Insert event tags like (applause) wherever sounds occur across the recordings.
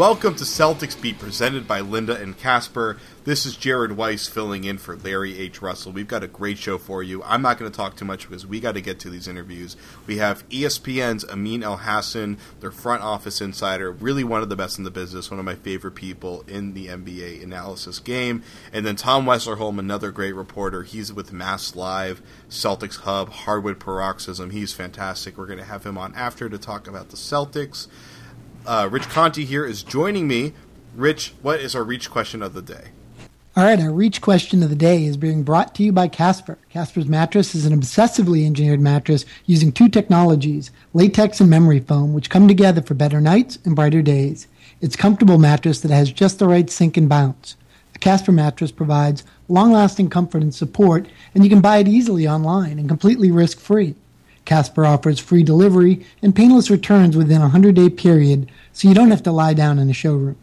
Welcome to Celtics Beat, presented by Linda and Casper. This is Jared Weiss filling in for Larry H. Russell. We've got a great show for you. I'm not going to talk too much because we got to get to these interviews. We have ESPN's Amin Elhassan, their front office insider, really one of the best in the business, one of my favorite people in the NBA analysis game. And then Tom Westerholm, another great reporter. He's with Mass Live, Celtics Hub, Hardwood Paroxysm. He's fantastic. We're going to have him on after to talk about the Celtics uh, Rich Conti here is joining me. Rich, what is our reach question of the day? All right, our reach question of the day is being brought to you by Casper. Casper's mattress is an obsessively engineered mattress using two technologies, latex and memory foam, which come together for better nights and brighter days. It's a comfortable mattress that has just the right sink and bounce. A Casper mattress provides long lasting comfort and support, and you can buy it easily online and completely risk free. Casper offers free delivery and painless returns within a 100 day period, so you don't have to lie down in a showroom.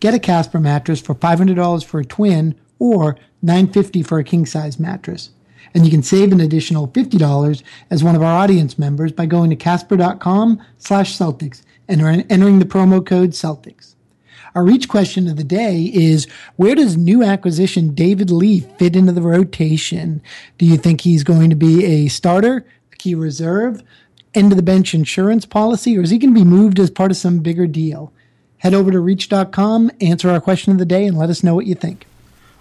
Get a Casper mattress for $500 for a twin or 950 for a king size mattress. And you can save an additional $50 as one of our audience members by going to casper.com slash Celtics and entering the promo code Celtics. Our reach question of the day is where does new acquisition David Lee fit into the rotation? Do you think he's going to be a starter, key reserve, end of the bench insurance policy, or is he going to be moved as part of some bigger deal? Head over to reach.com, answer our question of the day, and let us know what you think.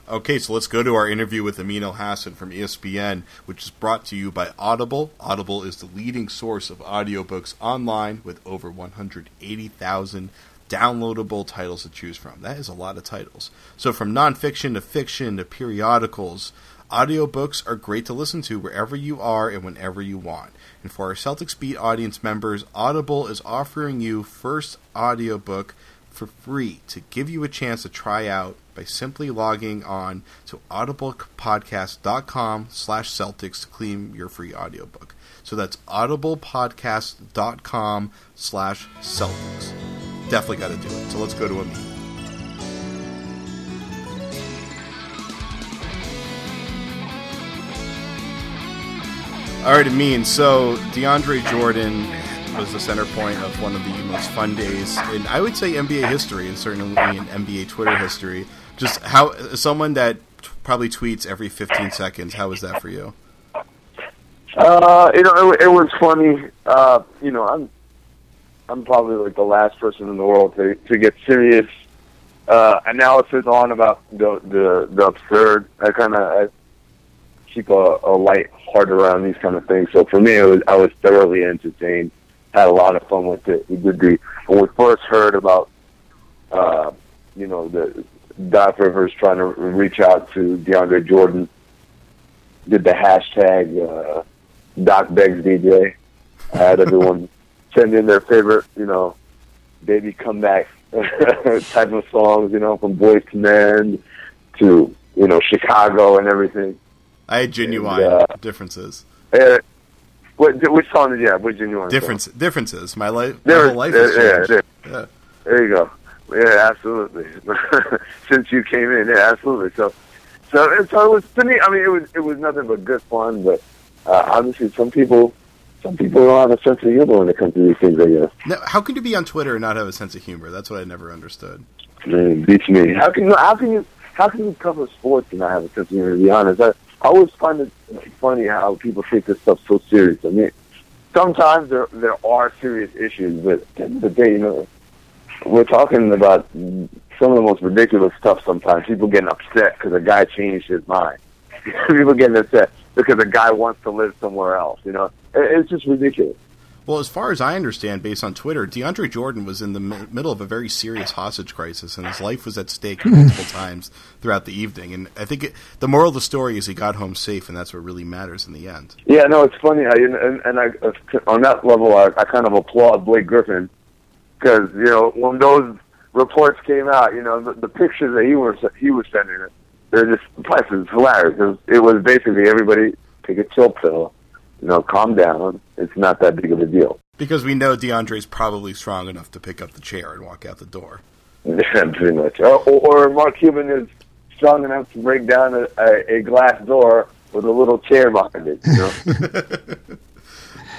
Okay, so let's go to our interview with Amin Elhassan from ESPN, which is brought to you by Audible. Audible is the leading source of audiobooks online with over 180,000 downloadable titles to choose from. That is a lot of titles. So, from nonfiction to fiction to periodicals, Audiobooks are great to listen to wherever you are and whenever you want. And for our Celtics Beat audience members, Audible is offering you first audiobook for free to give you a chance to try out by simply logging on to audiblepodcast.com slash Celtics to claim your free audiobook. So that's audiblepodcast.com slash Celtics. Definitely got to do it. So let's go to a meeting. All right, Amin. So DeAndre Jordan was the center point of one of the most fun days in, I would say, NBA history, and certainly in NBA Twitter history. Just how someone that probably tweets every 15 seconds. How was that for you? Uh, you know, it, it was funny. Uh, you know, I'm I'm probably like the last person in the world to to get serious uh, analysis on about the the, the absurd. I kind of keep a, a light heart around these kind of things. So for me, it was I was thoroughly entertained. Had a lot of fun with it. We did the when we first heard about, uh, you know, the Doc Rivers trying to reach out to DeAndre Jordan. Did the hashtag uh, Doc begs DJ. I had everyone (laughs) send in their favorite, you know, baby comeback (laughs) type of songs, you know, from Boyz II Men to you know Chicago and everything I had Ginuwine and, uh, differences. Uh, what, which song did you have? Which Ginuwine Difference, song? Differences. My life, my whole life has changed. Yeah, yeah. There you go. Yeah, absolutely. (laughs) Since you came in, yeah, absolutely. So, so, so it was to me. I mean, it was it was nothing but good fun. But uh, obviously, some people some people don't have a sense of humor when it comes to these things. I guess. Now, how can you be on Twitter and not have a sense of humor? That's what I never understood. Man, beats me. How can you? How can you? How can you cover sports and not have a sense of humor? To be honest, I, I always find it funny how people take this stuff so serious. I mean, sometimes there there are serious issues, but at the day, you know, we're talking about some of the most ridiculous stuff. Sometimes people getting upset because a guy changed his mind. (laughs) people getting upset because a guy wants to live somewhere else. You know, it's just ridiculous. Well, as far as I understand, based on Twitter, DeAndre Jordan was in the mi- middle of a very serious hostage crisis, and his life was at stake (laughs) multiple times throughout the evening. And I think it, the moral of the story is he got home safe, and that's what really matters in the end. Yeah, no, it's funny how you and, and I uh, on that level, I, I kind of applaud Blake Griffin because you know when those reports came out, you know the, the pictures that he was he was sending, it, they're just plus it's hilarious. It was, it was basically everybody take a chill pill you know, calm down. It's not that big of a deal. Because we know DeAndre's probably strong enough to pick up the chair and walk out the door. (laughs) Yeah, pretty much. Or, or Mark Cuban is strong enough to break down a, a, a glass door with a little chair behind it. You know? (laughs)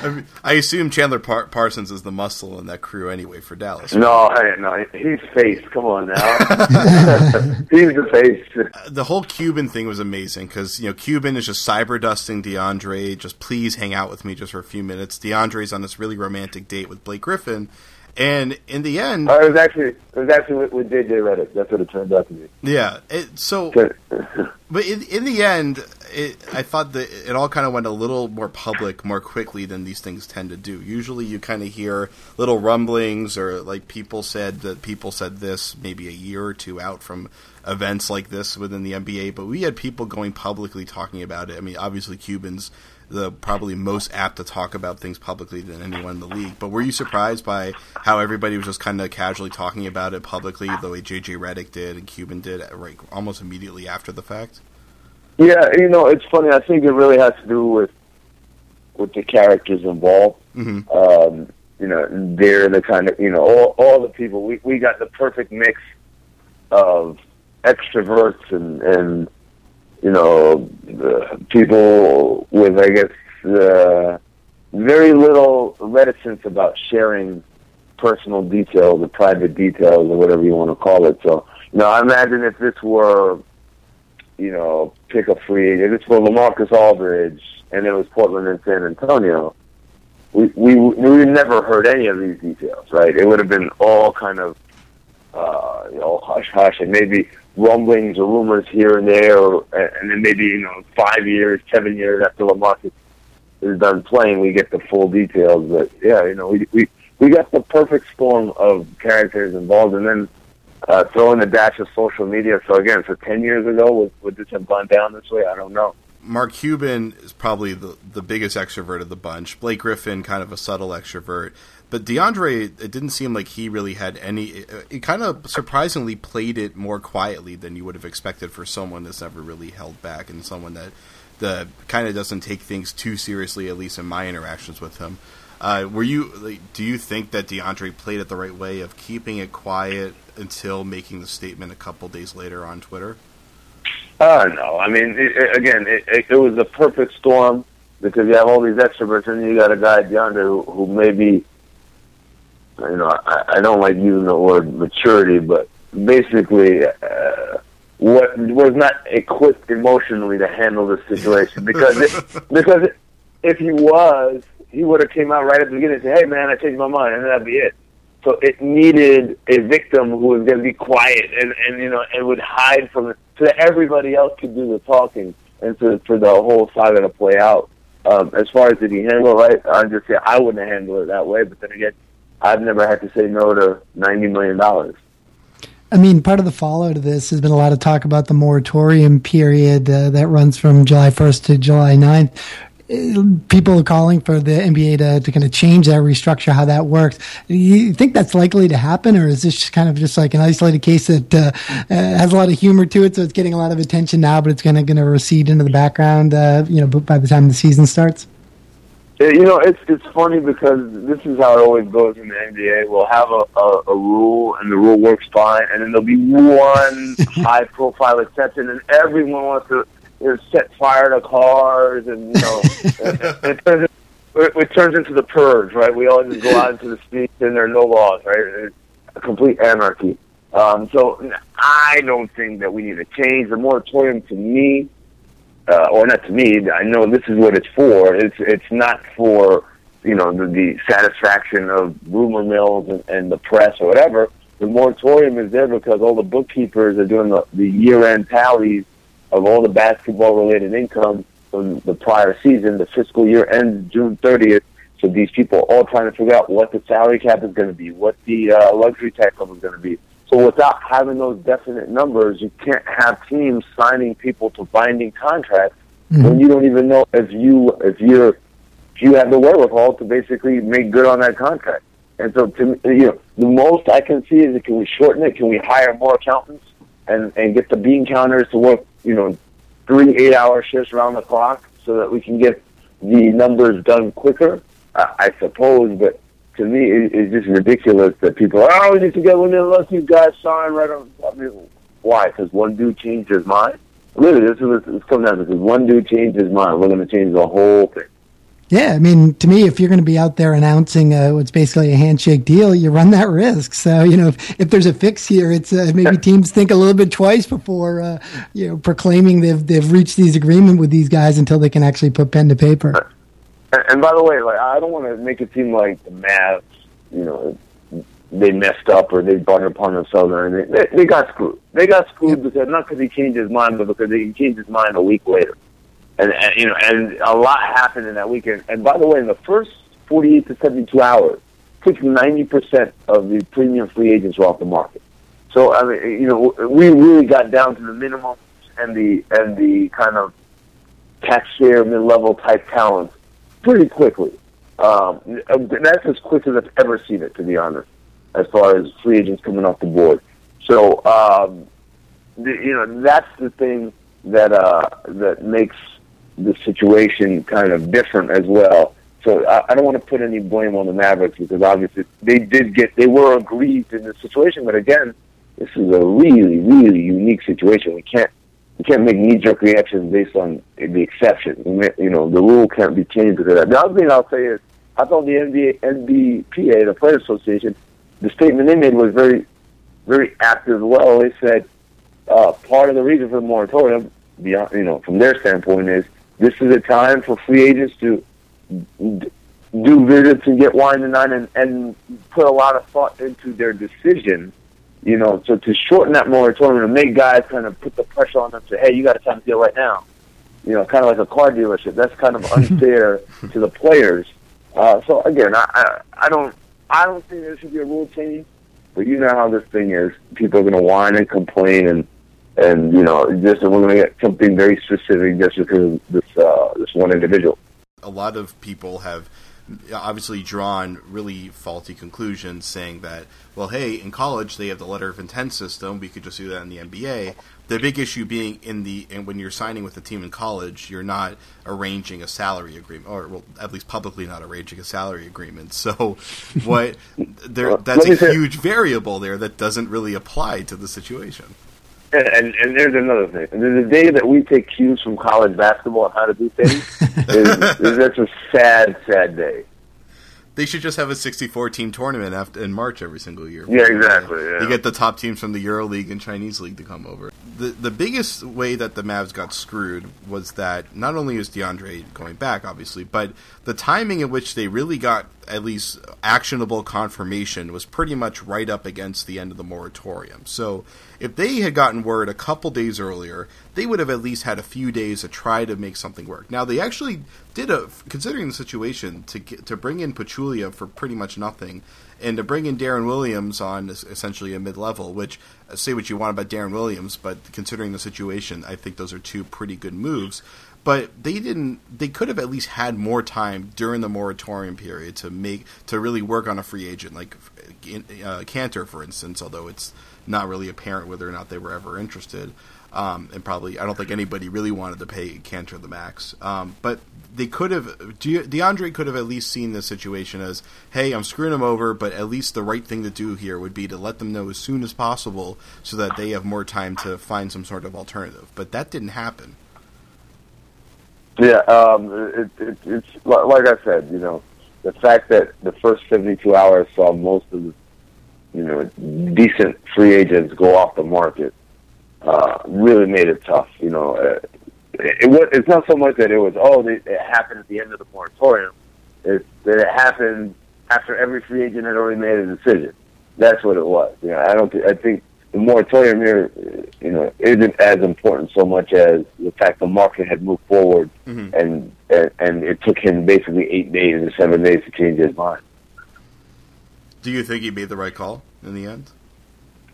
I, mean, I assume Chandler Par- Parsons is the muscle in that crew anyway for Dallas. No, hey, no, he's face. Come on now, (laughs) he's the face. The whole Cuban thing was amazing because you know Cuban is just cyber dusting DeAndre. Just please hang out with me just for a few minutes. DeAndre's on this really romantic date with Blake Griffin, and in the end, uh, it was actually it was actually with, with JJ Redick. That's what it turned out to be. Yeah. It, so, (laughs) but in in the end, it, I thought that it all kind of went a little more public more quickly than these things tend to do. Usually, you kind of hear little rumblings or like people said that people said this maybe a year or two out from events like this within the NBA. But we had people going publicly talking about it. I mean, obviously Cubans the probably most apt to talk about things publicly than anyone in the league. But were you surprised by how everybody was just kind of casually talking about it publicly, the way JJ Redick did and Cuban did, right, almost immediately after the fact? Yeah, you know, it's funny. I think it really has to do with with the characters involved. Mm-hmm. Um, you know, they're the kind of you know all all the people. We we got the perfect mix of extroverts and and you know, people with, I guess, uh, very little reticence about sharing personal details or private details or whatever you want to call it. So, you know, I imagine if this were, you know, pick a free agent, this were LaMarcus Aldridge and it was Portland and San Antonio, we we we never heard any of these details, right? It would have been all kind of, uh, you know, hush hush, and maybe rumblings or rumors here and there, or, and then maybe you know five years, seven years after LaMarcus is done playing, we get the full details. But yeah, you know, we we we got the perfect storm of characters involved, and then uh, throw in a dash of social media. So again, so ten years ago, would, would this have gone down this way? I don't know. Mark Cuban is probably the the biggest extrovert of the bunch. Blake Griffin, kind of a subtle extrovert. But DeAndre, it didn't seem like he really had any. It, it kind of surprisingly played it more quietly than you would have expected for someone that's never really held back and someone that the kind of doesn't take things too seriously. At least in my interactions with him. Uh, were you? Like, do you think that DeAndre played it the right way of keeping it quiet until making the statement a couple days later on Twitter? Uh, no. I mean, it, it, again, it, it, was a perfect storm because you have all these extroverts and you got a guy DeAndre who, who maybe you know, I, I don't like using the word maturity, but basically, uh, what was not equipped emotionally to handle the situation (laughs) because it, because it, if he was, he would have came out right at the beginning and said, "Hey, man, I changed my mind," and that'd be it. So it needed a victim who was going to be quiet and and you know and would hide from it, so that everybody else could do the talking and for for the whole saga to play out. Um, as far as did he handle it right, I just say I wouldn't handle it that way. But then again, I've never had to say no to ninety million dollars. I mean, part of the fallout of this has been a lot of talk about the moratorium period uh, that runs from July 1st to July 9th. People are calling for the NBA to, to kind of change that, restructure how that works. You think that's likely to happen, or is this just kind of just like an isolated case that uh, uh, has a lot of humor to it, so it's getting a lot of attention now, but it's going to going to recede into the background, uh, you know, by the time the season starts? You know, it's it's funny because this is how it always goes in the NBA. We'll have a, a, a rule, and the rule works fine, and then there'll be one (laughs) high-profile exception, and everyone wants to you know, set fire to cars, and you know, it, (laughs) it, turns, it, it turns into the purge, right? We all just go out into the streets, and there are no laws, right? It's a complete anarchy. Um, so I don't think that we need to change the moratorium. To me, uh, or not to me. I know this is what it's for. It's it's not for you know the, the satisfaction of rumor mills and, and the press or whatever. The moratorium is there because all the bookkeepers are doing the, the year-end tallies of all the basketball-related income from the prior season. The fiscal year ends June 30th, so these people are all trying to figure out what the salary cap is going to be, what the uh, luxury tax level is going to be. So without having those definite numbers, you can't have teams signing people to binding contracts mm-hmm. when you don't even know if you if you're if you have the wherewithal to basically make good on that contract. And so, to you know, the most I can see is can we shorten it? Can we hire more accountants and and get the bean counters to work, you know, three eight-hour shifts around the clock so that we can get the numbers done quicker? I, I suppose, but to me, it, it's just ridiculous that people are, oh, we need to get one of unless you guys sign right on. I mean, why? Because one dude changed his mind? Literally, this is it's coming down to. Because one dude changed his mind. We're going to change the whole thing. Yeah, I mean, to me, if you're going to be out there announcing uh, what's basically a handshake deal, you run that risk. So, you know, if, if there's a fix here, it's uh, maybe teams think a little bit twice before, uh, you know, proclaiming they've they've reached these agreement with these guys until they can actually put pen to paper. And by the way, like I don't want to make it seem like the Mavs, you know, they messed up or they brought it upon themselves or anything. They, they got screwed. They got screwed because not because he changed his mind, but because he changed his mind a week later. And, and you know, and a lot happened in that weekend. And by the way, in the first 48 to 72 hours, took 90% of the premium free agents were off the market. So I mean, you know, we really got down to the minimum and the and the kind of taxpayer mid-level type talents pretty quickly. Um, that's as quick as I've ever seen it, to be honest, as far as free agents coming off the board. So, um, the, you know, that's the thing that uh, that makes the situation kind of different as well. So I, I don't want to put any blame on the Mavericks because obviously they did get they were aggrieved in this situation, but again, this is a really really unique situation. We can't you can't make knee jerk reactions based on the exception. You know, the rule can't be changed because of that. The other thing I'll say is, I thought the NBA, NBPA, the Players Association, the statement they made was very, very active. As well, they said uh, part of the reason for the moratorium, beyond you know, from their standpoint, is this is a time for free agents to do visits and get wine and dine and, and put a lot of thought into their decision you know, so to shorten that moratorium and make guys kind of put the pressure on them to, hey, you got to sign a deal right now. You know, kind of like a car dealership. That's kind of unfair (laughs) to the players. Uh, so again, I, I I don't I don't think there should be a rule change, but you know how this thing is. People are going to whine and complain and and you know just we're going to get something very specific just because this uh, this one individual. A lot of people have obviously drawn really faulty conclusions saying that, well, hey, in college they have the letter of intent system. We could just do that in the NBA. The big issue being in the and when you're signing with a team in college, you're not arranging a salary agreement, or well, at least publicly not arranging a salary agreement. So, what there that's a huge variable there that doesn't really apply to the situation. And, and there's another thing. There's day that we take cues from college basketball on how to do things. (laughs) is, is that's a sad, sad day. They should just have a 64 team tournament after, in March every single year. Yeah, exactly. Yeah. You get the top teams from the Euro League and Chinese League to come over. The the biggest way that the Mavs got screwed was that not only is DeAndre going back, obviously, but the timing in which they really got at least actionable confirmation was pretty much right up against the end of the moratorium. So if they had gotten word a couple days earlier, they would have at least had a few days to try to make something work. Now they actually did a considering the situation to to bring in Pachulia for pretty much nothing, and to bring in Deron Williams on essentially a mid level. Which uh, say what you want about Deron Williams, but considering the situation, I think those are two pretty good moves. But they didn't. They could have at least had more time during the moratorium period to make to really work on a free agent like uh, Kanter, for instance. Although it's not really apparent whether or not they were ever interested. Um, and probably, I don't think anybody really wanted to pay Kanter the max. Um, but they could have, DeAndre could have at least seen this situation as, hey, I'm screwing them over, but at least the right thing to do here would be to let them know as soon as possible so that they have more time to find some sort of alternative. But that didn't happen. Yeah, um, it, it, it's like I said, you know, the fact that the first 72 hours saw most of the, you know, decent free agents go off the market uh, really made it tough. You know, uh, it, it. It's not so much that it was oh it, it happened at the end of the moratorium. It's that it happened after every free agent had already made a decision. That's what it was. You know, I don't. Th- I think the moratorium here, you know, isn't as important so much as the fact the market had moved forward, mm-hmm. and, and and it took him basically eight days or seven days to change his mind. Do you think he made the right call in the end?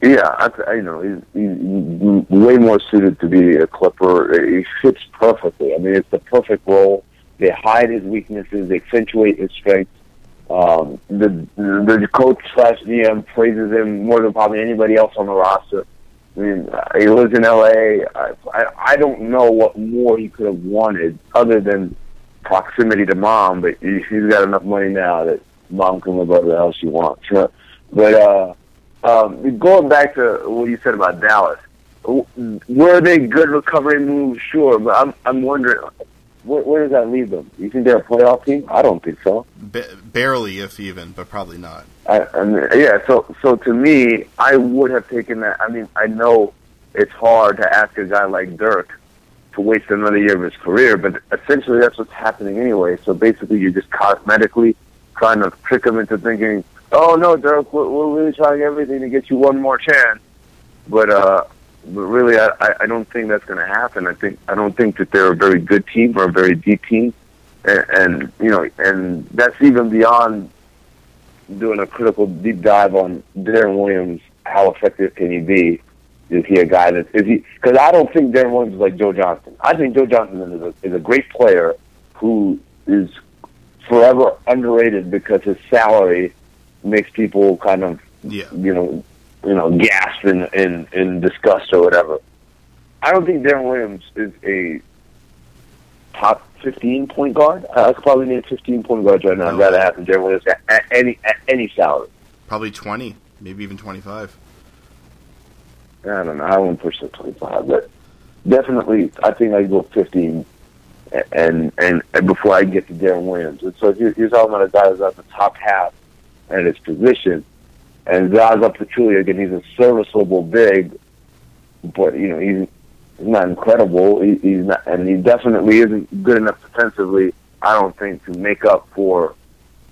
Yeah, I, you know, he's, he's way more suited to be a Clipper. He fits perfectly. I mean, it's the perfect role. They hide his weaknesses, they accentuate his strengths. Um, the the coach slash GM praises him more than probably anybody else on the roster. I mean, he lives in LA. I, I, I don't know what more he could have wanted other than proximity to mom, but he's got enough money now that mom can live whatever the hell she wants. (laughs) But uh, um, going back to what you said about Dallas, were they good recovery moves? Sure, but I'm I'm wondering where, where does that leave them? You think they're a playoff team? I don't think so. barely, if even, but probably not. I, I mean, yeah. So so to me, I would have taken that. I mean, I know it's hard to ask a guy like Dirk to waste another year of his career, but essentially that's what's happening anyway. So basically, you're just cosmetically trying to trick him into thinking oh no, Dirk, we're, we're really trying everything to get you one more chance. But uh, but really, I, I don't think that's going to happen. I think I don't think that they're a very good team or a very deep team, and, and you know, and that's even beyond doing a critical deep dive on Deron Williams. How effective can he be? Is he a guy that is he? Because I don't think Deron Williams is like Joe Johnson. I think Joe Johnson is a, is a great player who is forever underrated because his salary makes people kind of yeah. you know you know gasp in, in in disgust or whatever. I don't think Deron Williams is a top fifteen point guard. I could probably name fifteen point guards right now. I'd rather have Deron Williams at, any at any salary. Probably twenty, maybe even twenty five. I don't know. I wouldn't push the twenty five, but definitely, I think I'd go fifteen. And, and and before I get to Deron Williams, and so you're, you're talking about a guy who's at the top half at his position. And Zaza Pachulia, again, he's a serviceable big, but you know he's, not incredible. He, he's not, and he definitely isn't good enough defensively. I don't think to make up for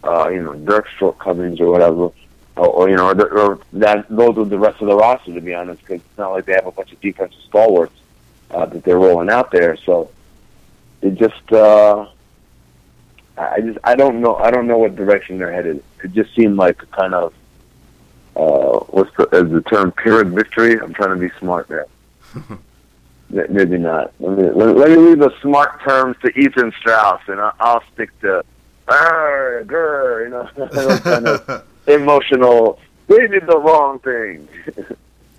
uh, you know Dirk's shortcomings or whatever, or, or you know, or, or that those are the rest of the roster to be honest, because it's not like they have a bunch of defensive stalwarts uh, that they're rolling out there. So it just. Uh, I just I don't know I don't know what direction they're headed. It just seemed like kind of uh, what's the is the term pyrrhic victory? I'm trying to be smart there. (laughs) Maybe not. Let me, let, let me leave the smart terms to Ethan Strauss, and I'll, I'll stick to grr, grr, you know, (laughs) kind of (laughs) emotional. They did the wrong thing.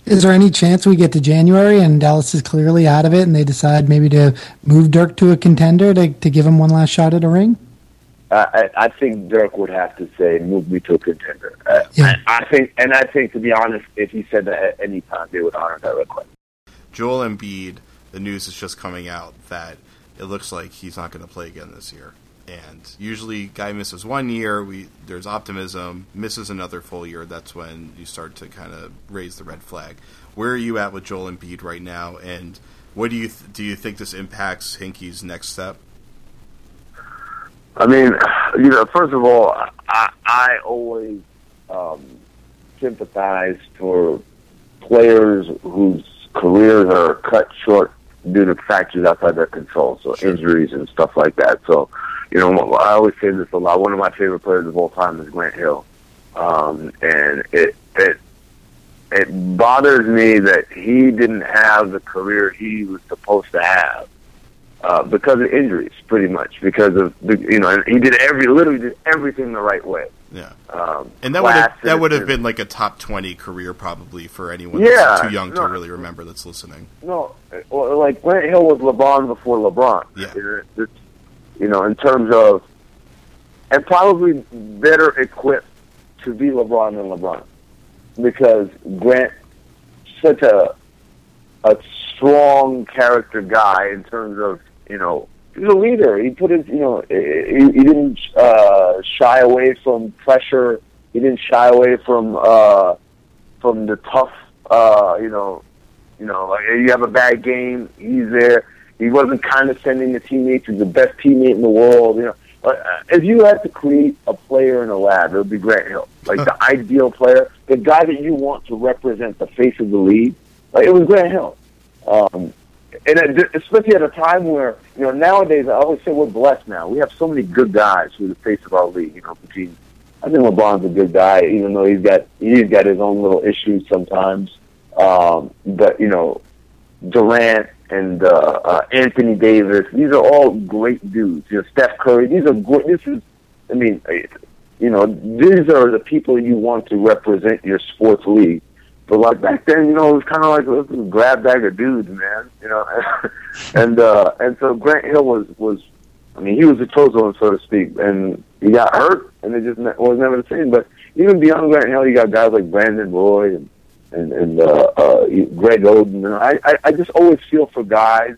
Is there any chance we get to January and Dallas is clearly out of it, and they decide maybe to move Dirk to a contender to to give him one last shot at a ring? I, I think Dirk would have to say, "Move me to a contender." Uh, yeah. I, I think, and I think, to be honest, if he said that at any time, they would honor that request. Joel Embiid, the news is just coming out that it looks like he's not going to play again this year. And usually, guy misses one year, we there's optimism. Misses another full year, that's when you start to kind of raise the red flag. Where are you at with Joel Embiid right now? And what do you th- do? You think this impacts Hinkie's next step? I mean, (sighs) you know, first of all, I, I always um, sympathize for players whose careers are cut short due to factors outside their control, so injuries and stuff like that. So, you know, I always say this a lot. One of my favorite players of all time is Grant Hill, um, and it it it bothers me that he didn't have the career he was supposed to have uh, because of injuries, pretty much because of the, you know he did every literally did everything the right way. Yeah, Um, and that would have, that would have been like a top twenty career probably for anyone Yeah, that's too young to really remember that's listening. No, well, like Grant Hill was LeBron before LeBron. Yeah. It- it's, you know, in terms of, and probably better equipped to be LeBron than LeBron, because Grant such a a strong character guy in terms of you know he's a leader. He put his you know he, he didn't uh, shy away from pressure. He didn't shy away from uh, from the tough uh, you know you know, like you have a bad game, he's there. He wasn't condescending to teammates. He's the best teammate in the world. You know, uh, if you had to create a player in a lab, it would be Grant Hill, like the (laughs) ideal player, the guy that you want to represent the face of the league. Like it was Grant Hill, um, and especially at a time where you know nowadays I always say we're blessed now. We have so many good guys who are the face of our league. You know, between I think LeBron's a good guy, even though he's got he's got his own little issues sometimes. Um, but you know, Durant and uh, uh, Anthony Davis, these are all great dudes. You know, Steph Curry, these are great. This is, I mean, you know, these are the people you want to represent your sports league. But like back then, you know, it was kind of like a grab bag of dudes, man. You know, (laughs) and uh, and so Grant Hill was was, I mean, he was the chosen one, so to speak, and he got hurt, and it just was never the same. But even beyond Grant Hill, you got guys like Brandon Roy and and and uh, uh, Greg Oden. And I, I I just always feel for guys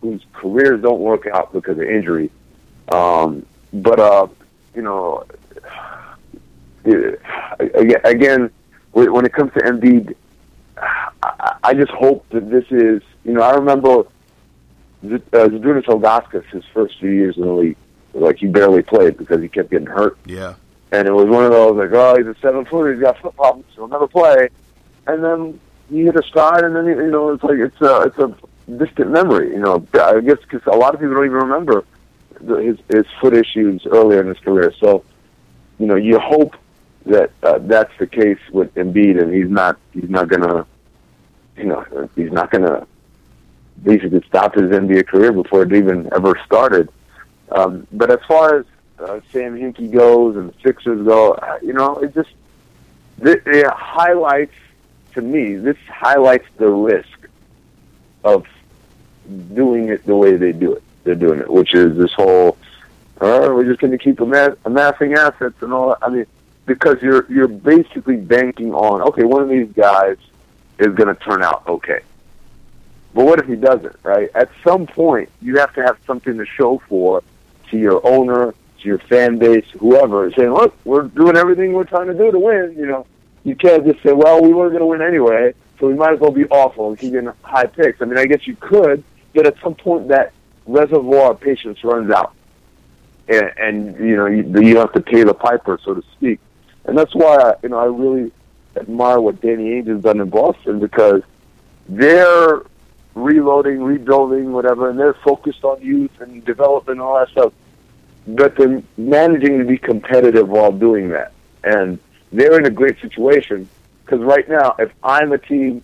whose careers don't work out because of injury. Um, but uh, you know, (sighs) again, when it comes to Embiid, I, I just hope that this is. You know, I remember Z- uh, Zydrunas Ilgauskas his first few years in the league. Like he barely played because he kept getting hurt Yeah, and it was one of those like, oh, he's a seven footer, he's got foot problems, he'll never play. And then he hit a stride, and then you know it's like it's a it's a distant memory. You know, I guess because a lot of people don't even remember the, his his foot issues earlier in his career. So, you know, you hope that uh, that's the case with Embiid, and he's not he's not gonna, you know, he's not gonna basically stop his NBA career before it even ever started. Um, but as far as uh, Sam Hinkie goes and the Sixers go, uh, you know, it just it, it highlights to me. This highlights the risk of doing it the way they do it. They're doing it, which is this whole. Uh, we're just going to keep ama- amassing assets and all. that. I mean, because you're you're basically banking on okay, one of these guys is going to turn out okay. But what if he doesn't? Right? At some point, you have to have something to show for to your owner, to your fan base, whoever, saying, "Look, we're doing everything we're trying to do to win." You know, you can't just say, "Well, we weren't going to win anyway, so we might as well be awful and keep getting high picks." I mean, I guess you could, but at some point, that reservoir of patience runs out, and, and you know, you, you have to pay the piper, so to speak. And that's why you know I really admire what Danny Ainge has done in Boston because they're reloading, rebuilding, whatever, and they're focused on youth and development and all that stuff. But they're managing to be competitive while doing that. And they're in a great situation because right now, if I'm a team,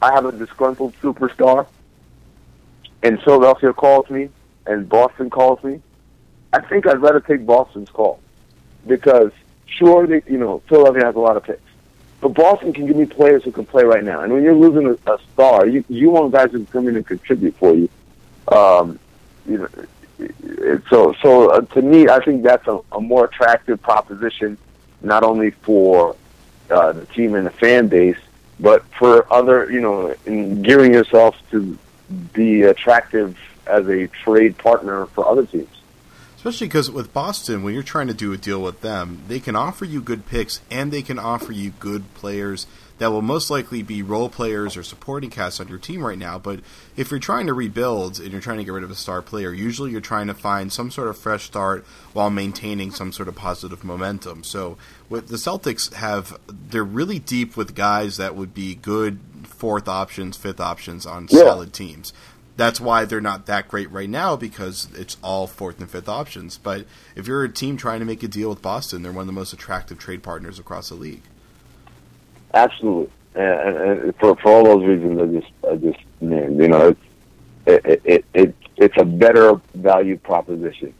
I have a disgruntled superstar, and Philadelphia calls me, and Boston calls me, I think I'd rather take Boston's call because sure, they, you know, Philadelphia has a lot of picks. But Boston can give me players who can play right now. And when you're losing a, a star, you you want guys who can come in and contribute for you. Um, you know, so so uh, to me, I think that's a, a more attractive proposition, not only for uh, the team and the fan base, but for other you know, in gearing yourself to be attractive as a trade partner for other teams. Especially because with Boston, when you're trying to do a deal with them, they can offer you good picks and they can offer you good players that will most likely be role players or supporting casts on your team right now. But if you're trying to rebuild and you're trying to get rid of a star player, usually you're trying to find some sort of fresh start while maintaining some sort of positive momentum. So with the Celtics have they're really deep with guys that would be good fourth options, fifth options on Yeah. solid teams. That's why they're not that great right now because it's all fourth and fifth options. But if you're a team trying to make a deal with Boston, they're one of the most attractive trade partners across the league. Absolutely, and, and, and for for all those reasons, I just I just man, you know, it's, it, it it it's a better value proposition.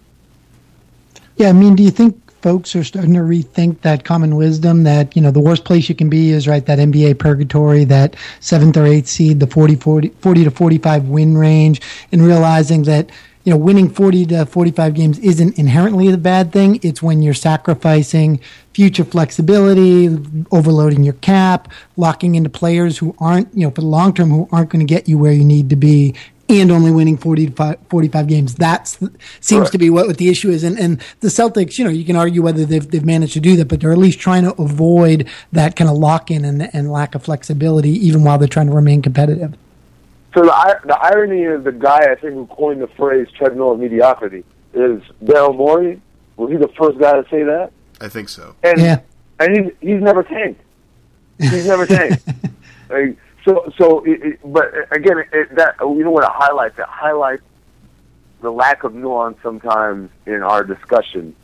Yeah, I mean, do you think folks are starting to rethink that common wisdom that you know the worst place you can be is right that NBA purgatory, that seventh or eighth seed, the 40, 40, 40 to forty five win range, and realizing that you know winning forty to forty five games isn't inherently a bad thing. It's when you're sacrificing future flexibility, overloading your cap, locking into players who aren't you know for the long term who aren't going to get you where you need to be, and only winning 45, 45 games. That seems right. to be what, what, the issue is. And, and the Celtics, you know, you can argue whether they've, they've managed to do that, but they're at least trying to avoid that kind of lock in and, and lack of flexibility, even while they're trying to remain competitive. So the, the irony is the guy I think who coined the phrase treadmill of mediocrity is Daryl Morey. Was he the first guy to say that? I think so. And, yeah. And he's, he's never tanked. He's never (laughs) tanked. like, so, so, it, it, but again, it, that you know what it highlights? It highlights the lack of nuance sometimes in our discussion,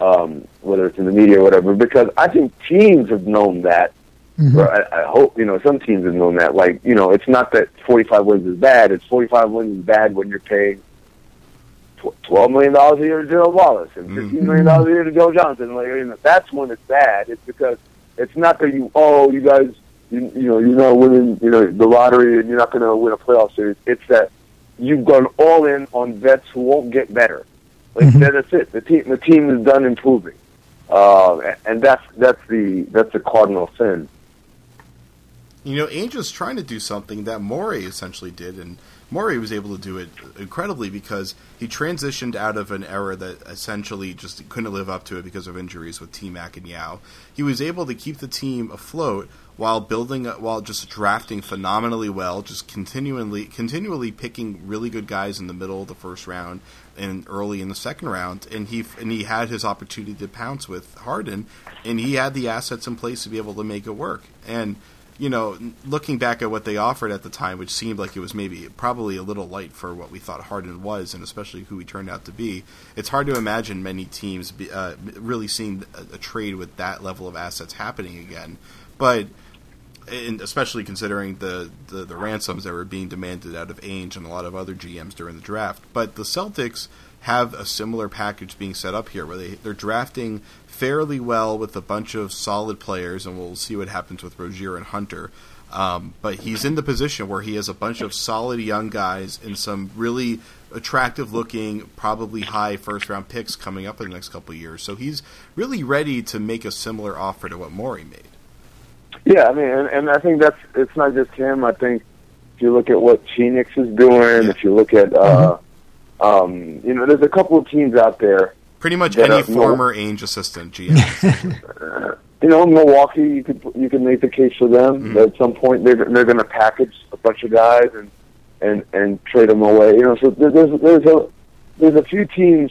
um, whether it's in the media or whatever. Because I think teams have known that. Mm-hmm. Or I, I hope you know some teams have known that. Like you know, it's not that 45 wins is bad. It's 45 wins is bad when you're paying twelve million dollars a year to Gerald Wallace and mm-hmm. fifteen million dollars a year to Joe Johnson. Like you know, that's when it's bad. It's because it's not that you oh you guys you, you know, you're not winning, you know, the lottery and you're not going to win a playoff series. It's that you've gone all in on vets who won't get better. Like mm-hmm. that's it. The team, the team is done improving, uh, and that's that's the that's the cardinal sin. You know, Ainge's trying to do something that Morey essentially did, and Morey was able to do it incredibly because he transitioned out of an era that essentially just couldn't live up to it because of injuries with T Mac and Yao. He was able to keep the team afloat while building, while just drafting phenomenally well, just continually, continually picking really good guys in the middle of the first round and early in the second round, and he and he had his opportunity to pounce with Harden, and he had the assets in place to be able to make it work, and you know, looking back at what they offered at the time, which seemed like it was maybe probably a little light for what we thought Harden was, and especially who he turned out to be, it's hard to imagine many teams be, uh, really seeing a, a, trade with that level of assets happening again. But especially considering the, the, the ransoms that were being demanded out of Ainge and a lot of other GMs during the draft. But the Celtics have a similar package being set up here, where they they're drafting fairly well with a bunch of solid players, and we'll see what happens with Rozier and Hunter. Um, but he's in the position where he has a bunch of solid young guys and some really attractive looking, probably high first round picks coming up in the next couple of years. So he's really ready to make a similar offer to what Morey made. Yeah, I mean, and, and I think that's it's not just him. I think if you look at what Phoenix is doing, yeah. if you look at, uh, mm-hmm. um, you know, there's a couple of teams out there Pretty much any former Ainge assistant GM. (laughs) you know, Milwaukee, you could you could make the case for them. Mm-hmm. At some point, they're they're going to package a bunch of guys and and and trade them away. You know, so there's there's a there's a few teams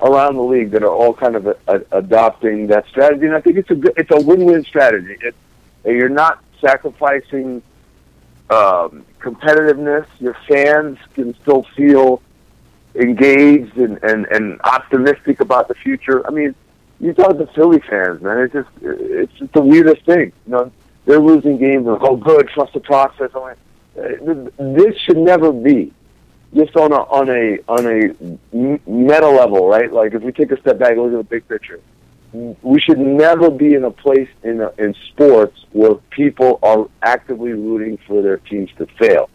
around the league that are all kind of a, a, adopting that strategy, and I think it's a good, it's a win-win strategy. It, you're not sacrificing um, competitiveness. Your fans can still feel engaged and, and, and optimistic about the future. I mean, you talk to Philly fans, man. It's just it's just the weirdest thing. You know, they're losing games and oh, good, trust the process. I'm like, uh, this should never be just on a on a on a meta level, right? Like if we take a step back and look at the big picture, we should never be in a place in a, in sports where people are actively rooting for their teams to fail.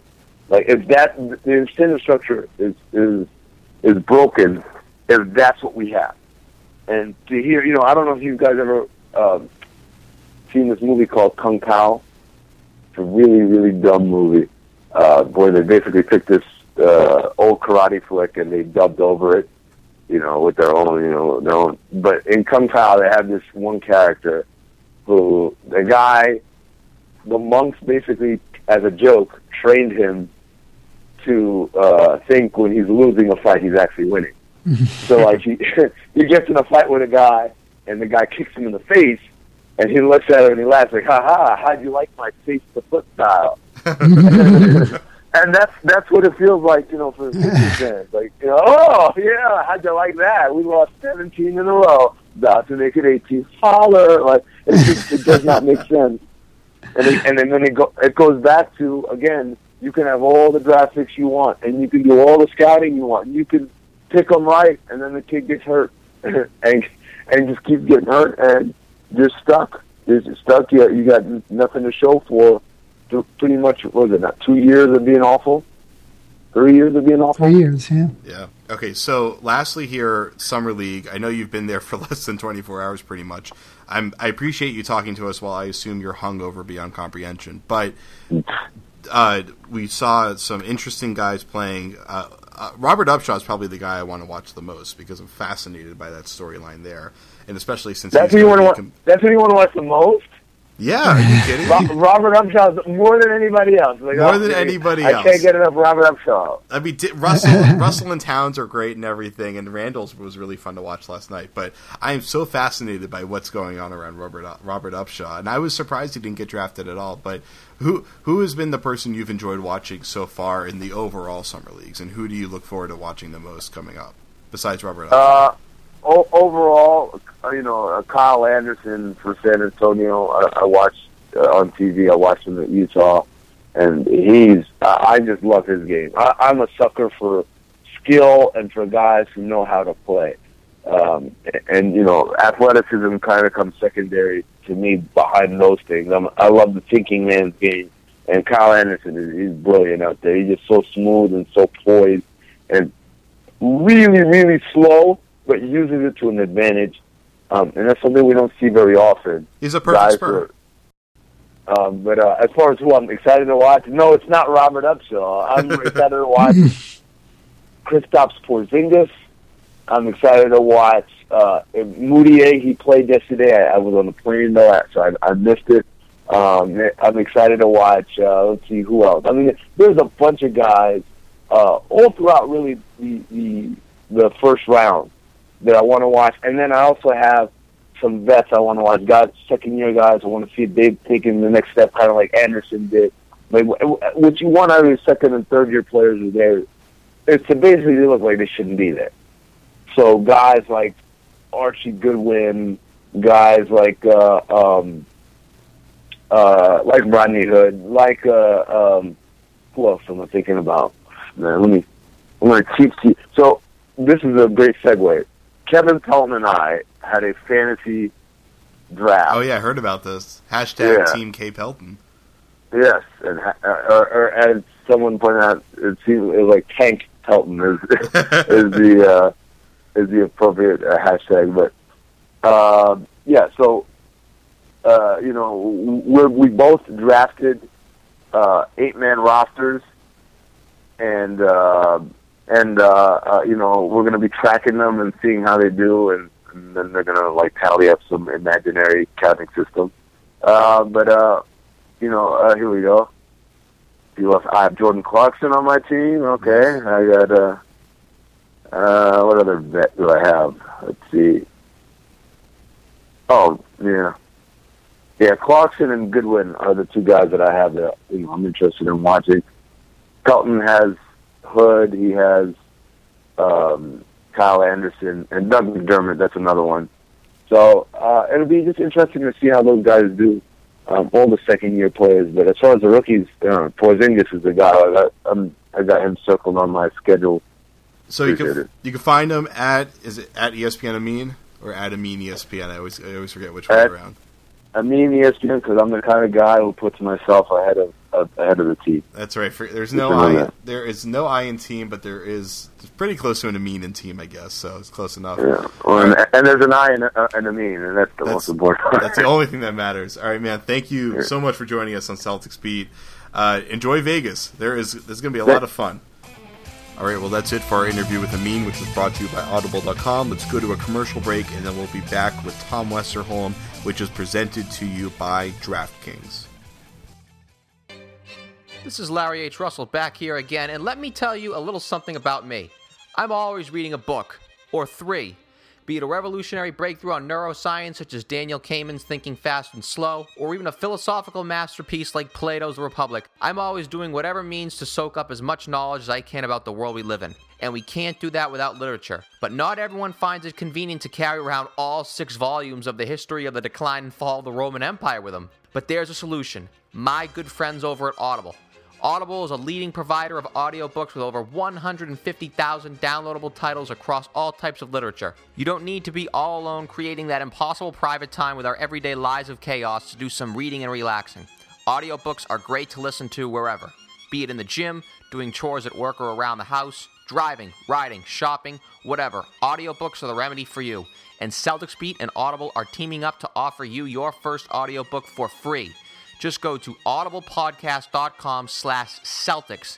Like if that the incentive structure is is is broken if that's what we have. And to hear, you know, I don't know if you guys ever um, seen this movie called Kung Pow. It's a really, really dumb movie. Uh, boy, they basically took this uh, old karate flick and they dubbed over it, you know, with their own, you know, their own. But in Kung Pow, they have this one character who the guy, the monks basically, as a joke, trained him to uh, think when he's losing a fight, he's actually winning. (laughs) so like he (laughs) he gets in a fight with a guy, and the guy kicks him in the face, and he looks at him and he laughs like, "Ha ha! How'd you like my face to foot style?" (laughs) and that's that's what it feels like, you know, for the Sixers fans. Like, you know, oh yeah, how'd you like that? We lost seventeen in a row, about to make it eighteen. Holler! Like it just it does not make sense. And it, and then, then it go it goes back to again You can have all the draft picks you want, and you can do all the scouting you want. You can pick them right, and then the kid gets hurt, (clears throat) and and just keeps getting hurt, and you're stuck. You're stuck. You you got nothing to show for. Pretty much, was it? Not two years of being awful. Three years of being awful. Three years, yeah. Yeah. Okay. So, lastly, here, summer league. I know you've been there for (laughs) less than 24 hours, pretty much. I'm. I appreciate you talking to us while I assume you're hungover beyond comprehension, but. Uh, we saw some interesting guys playing. Uh, uh, Robert Upshaw is probably the guy I want to watch the most because I'm fascinated by that storyline there, and especially since that's who you want to watch. Com- that's who you want to watch the most. Yeah, are you kidding? Robert Upshaw more than anybody else. Like, more than anybody I else. I can't get enough Robert Upshaw. I mean, Russell, (laughs) Russell and Towns are great and everything, and Randle's was really fun to watch last night. But I am so fascinated by what's going on around Robert Robert Upshaw, and I was surprised he didn't get drafted at all. But who who has been the person you've enjoyed watching so far in the overall summer leagues, and who do you look forward to watching the most coming up besides Robert Upshaw? Uh, o- overall, uh, you know, uh, Kyle Anderson for San Antonio. I, I watched uh, on TV. I watched him at Utah, and he's. I just love his game. I, I'm a sucker for skill and for guys who know how to play. Um, and you know, athleticism kind of comes secondary to me behind those things. I'm, I love the thinking man's game, and Kyle Anderson is he's brilliant out there. He's just so smooth and so poised, and really, really slow, but uses it to an advantage. Um, and that's something we don't see very often. He's a perfect spur. Um, but uh, as far as who I'm excited to watch, no, it's not Robert Upshaw. I'm (laughs) excited to watch Kristaps Porzingis. I'm excited to watch uh, Mudiay. He played yesterday. I, I was on the plane though, so I, I missed it. Um, I'm excited to watch. Uh, let's see who else. I mean, there's a bunch of guys uh, all throughout really the, the the first round that I want to watch, and then I also have some vets I want to watch. Guys, second year guys, I want to see if they've taken the next step, kind of like Anderson did. Like what you want out of your second and third year players is there is to basically they look like they shouldn't be there. So guys like Archie Goodwin, guys like uh, um, uh, like Rodney Hood, like uh, um, who else am I thinking about? Man, let me. I'm to teach you. So this is a great segue. Kevin Pelton and I had a fantasy draft. Oh yeah, I heard about this. Hashtag yeah. Team K Pelton. Yes, and uh, or, or as someone pointed out, it seems it was like Tank Pelton is (laughs) is the uh, is the appropriate uh, hashtag. But uh, yeah, so uh, you know we we both drafted uh, eight man rosters, and uh, and uh, uh, you know we're going to be tracking them and seeing how they do, and, and then they're going to like tally up some imaginary counting system. Uh, but uh, you know, uh, here we go. You left. I have Jordan Clarkson on my team. Okay, I got. Uh, uh, what other vet do I have? Let's see. Oh, yeah. Yeah, Clarkson and Goodwin are the two guys that I have that you know I'm interested in watching. Pelton has Hood. He has um, Kyle Anderson and Doug McDermott. That's another one. So uh, it'll be just interesting to see how those guys do. Um, all the second year players, but as far as the rookies, uh, Porzingis is the guy. I got, um, I got him circled on my schedule so you can you can find them at is it at ESPN Amin or at Amin ESPN? I always I always forget which way around. Amin ESPN because I'm the kind of guy who puts myself ahead of ahead of the team. That's right. For, there's no I, there is no I in team, but there is pretty close to an Amin in team, I guess. So it's close enough. Yeah. Well, and, and, there's an I in, uh, in Amin, and that's the that's, most important. that's the only thing that matters. All right, man. Thank you so much for joining us on Celtics Beat. Uh, enjoy Vegas. There is there's going to be a lot of fun. All right, well, that's it for our interview with Amin, which was brought to you by Audible.com. Let's go to a commercial break, and then we'll be back with Tom Westerholm, which is presented to you by DraftKings. This is Larry H. Russell back here again, and let me tell you a little something about me. I'm always reading a book, or three be it a revolutionary breakthrough on neuroscience such as Daniel Kahneman's Thinking Fast and Slow, or even a philosophical masterpiece like Plato's Republic, I'm always doing whatever means to soak up as much knowledge as I can about the world we live in. And we can't do that without literature. But not everyone finds it convenient to carry around all six volumes of the history of the decline and fall of the Roman Empire with them. But there's a solution. My good friends over at Audible. Audible is a leading provider of audiobooks with over 150,000 downloadable titles across all types of literature. You don't need to be all alone creating that impossible private time with our everyday lives of chaos to do some reading and relaxing. Audiobooks are great to listen to wherever, be it in the gym, doing chores at work or around the house, driving, riding, shopping, whatever. Audiobooks are the remedy for you. And Celtics Beat and Audible are teaming up to offer you your first audiobook for free. Just go to audiblepodcast.com slash Celtics.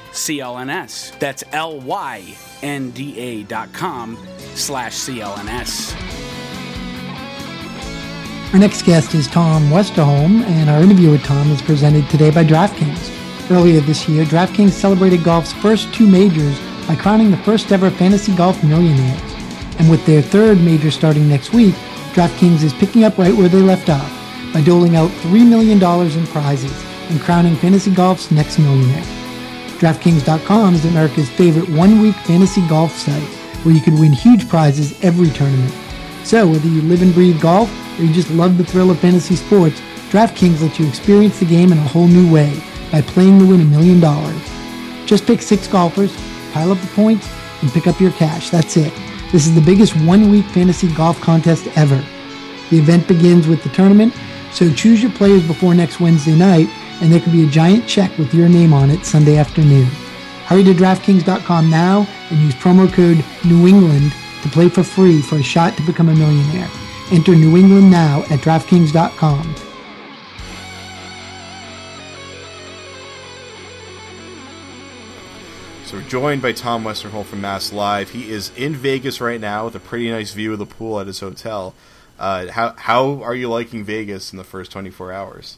CLNS. That's L-Y-N-D-A dot com slash CLNS. Our next guest is Tom Westerholm, and our interview with Tom is presented today by DraftKings. Earlier this year, DraftKings celebrated golf's first two majors by crowning the first ever fantasy golf millionaires. And with their third major starting next week, DraftKings is picking up right where they left off by doling out $3 million in prizes and crowning fantasy golf's next millionaire. DraftKings.com is America's favorite one-week fantasy golf site where you can win huge prizes every tournament. So whether you live and breathe golf or you just love the thrill of fantasy sports, DraftKings lets you experience the game in a whole new way by playing to win a million dollars. Just pick six golfers, pile up the points, and pick up your cash. That's it. This is the biggest one-week fantasy golf contest ever. The event begins with the tournament, so choose your players before next Wednesday night, and there could be a giant check with your name on it Sunday afternoon. Hurry to DraftKings.com now and use promo code New England to play for free for a shot to become a millionaire. Enter New England now at DraftKings.com. So we're joined by Tom Westerholm from Mass Live. He is in Vegas right now with a pretty nice view of the pool at his hotel. Uh, how how are you liking Vegas in the first 24 hours?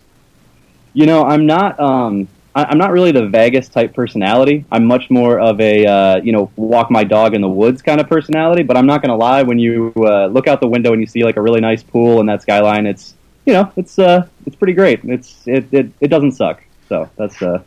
You know, I'm not. Um, I, I'm not really the Vegas type personality. I'm much more of a uh, you know walk my dog in the woods kind of personality. But I'm not going to lie. When you uh, look out the window and you see like a really nice pool and that skyline, it's you know it's uh it's pretty great. It's it it, it doesn't suck. So that's uh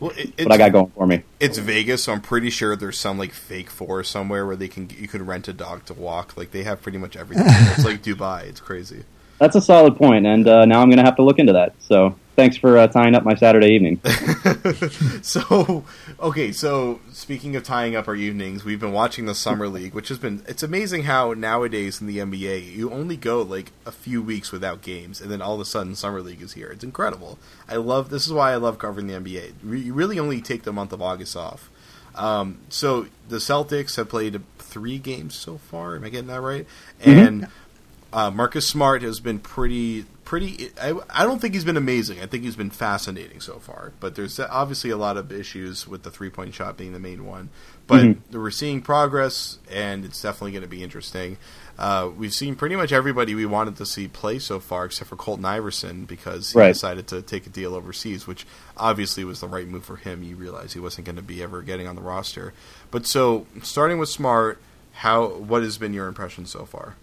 Well, it, what I got going for me. it's Vegas, so I'm pretty sure there's some like fake forest somewhere where they can you can rent a dog to walk. Like they have pretty much everything. it's like (laughs) Dubai. It's crazy. That's a solid point, and uh, now I'm going to have to look into that. So thanks for uh, tying up my Saturday evening. (laughs) So, okay, so speaking of tying up our evenings, we've been watching the summer league, which has been it's amazing how nowadays in the NBA you only go like a few weeks without games and then all of a sudden summer league is here. It's incredible. I love this is why I love covering the NBA. You really only take the month of August off. Um, so the Celtics have played three games so far. Am I getting that right? And uh, Marcus Smart has been pretty, pretty. I, I don't think he's been amazing. I think he's been fascinating so far. But there's obviously a lot of issues with the three point shot being the main one. But we're seeing progress, and it's definitely going to be interesting. Uh, we've seen pretty much everybody we wanted to see play so far, except for Colton Iverson, because he Right. decided to take a deal overseas, which obviously was the right move for him. He realized he wasn't going to be ever getting on the roster. But so, starting with Smart, how what has been your impression so far?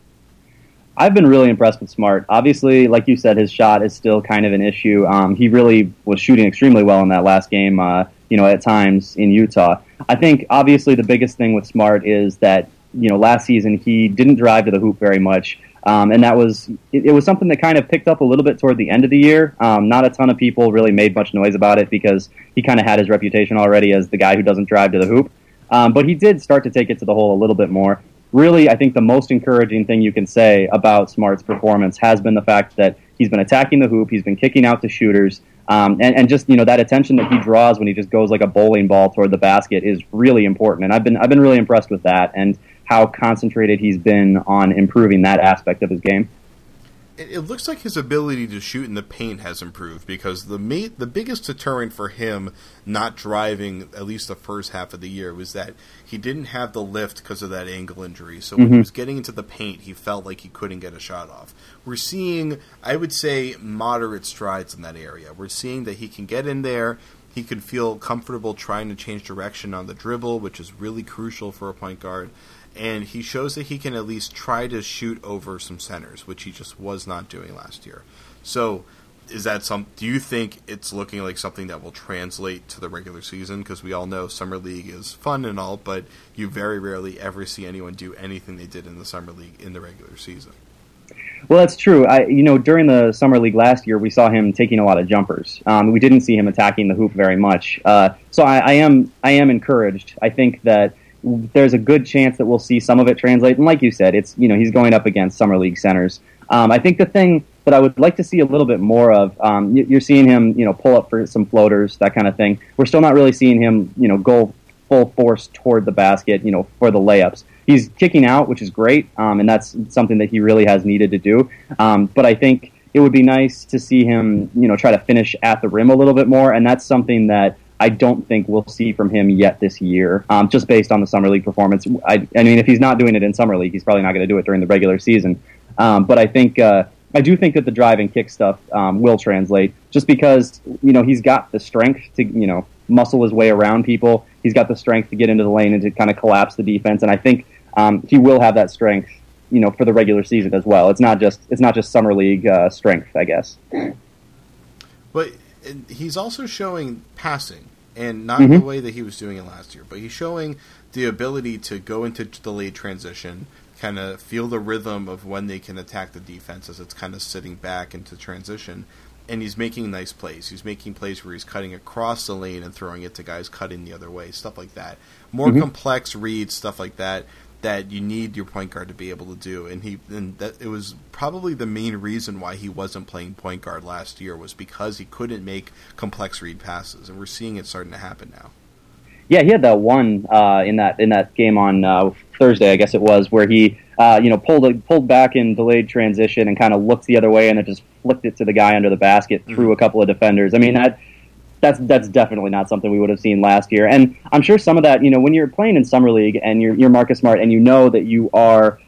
I've been really impressed with Smart. Obviously, like you said, his shot is still kind of an issue. Um, he really was shooting extremely well in that last game. Uh, you know, at times in Utah. I think obviously the biggest thing with Smart is that you know last season he didn't drive to the hoop very much. Um, and that was it, it was something that kind of picked up a little bit toward the end of the year. Um, not a ton of people really made much noise about it because he kind of had his reputation already as the guy who doesn't drive to the hoop. Um, but he did start to take it to the hole a little bit more. Really, I think the most encouraging thing you can say about Smart's performance has been the fact that he's been attacking the hoop, he's been kicking out to shooters, um, and, and just you know that attention that he draws when he just goes like a bowling ball toward the basket is really important. And I've been I've been really impressed with that and how concentrated he's been on improving that aspect of his game. It, it looks like his ability to shoot in the paint has improved because the ma- the biggest deterrent for him not driving at least the first half of the year was that he didn't have the lift because of that ankle injury. So when he mm-hmm. was getting into the paint, he felt like he couldn't get a shot off. We're seeing, I would say, moderate strides in that area. We're seeing that he can get in there. He could feel comfortable trying to change direction on the dribble, which is really crucial for a point guard. And he shows that he can at least try to shoot over some centers, which he just was not doing last year. So, is that some? Do you think it's looking like something that will translate to the regular season? Because we all know summer league is fun and all, but you very rarely ever see anyone do anything they did in the summer league in the regular season. Well, that's true. I, you know, during the summer league last year, we saw him taking a lot of jumpers. Um, we didn't see him attacking the hoop very much. Uh, so I, I am, I am encouraged. I think that there's a good chance that we'll see some of it translate. And like you said, it's you know he's going up against summer league centers. Um, I think the thing that I would like to see a little bit more of, um, you're seeing him, you know, pull up for some floaters, that kind of thing. We're still not really seeing him, you know, go full force toward the basket, you know, for the layups. He's kicking out, which is great, um, and that's something that he really has needed to do. Um, but I think it would be nice to see him, you know, try to finish at the rim a little bit more, and that's something that I don't think we'll see from him yet this year, um, just based on the summer league performance. I, I, mean, if he's not doing it in summer league, he's probably not going to do it during the regular season. Um, but I think uh, I do think that the drive and kick stuff um, will translate, just because you know he's got the strength to you know muscle his way around people. He's got the strength to get into the lane and to kind of collapse the defense, and I think um, he will have that strength, you know, for the regular season as well. It's not just it's not just summer league uh, strength, I guess. But he's also showing passing, and not mm-hmm. the way that he was doing it last year, but he's showing the ability to go into the delayed transition, kind of feel the rhythm of when they can attack the defense as it's kind of sitting back into transition. And he's making nice plays. He's making plays where he's cutting across the lane and throwing it to guys cutting the other way, stuff like that. More mm-hmm. complex reads, stuff like that that you need your point guard to be able to do. And he and that it was probably the main reason why he wasn't playing point guard last year was because he couldn't make complex read passes, and we're seeing it starting to happen now. Yeah, he had that one uh, in that in that game on uh, Thursday, I guess it was, where he uh, you know pulled pulled back in delayed transition and kind of looked the other way and then just flicked it to the guy under the basket through mm-hmm. a couple of defenders. I mean that that's that's definitely not something we would have seen last year. And I'm sure some of that, you know, when you're playing in summer league and you're you're Marcus Smart and you know that you are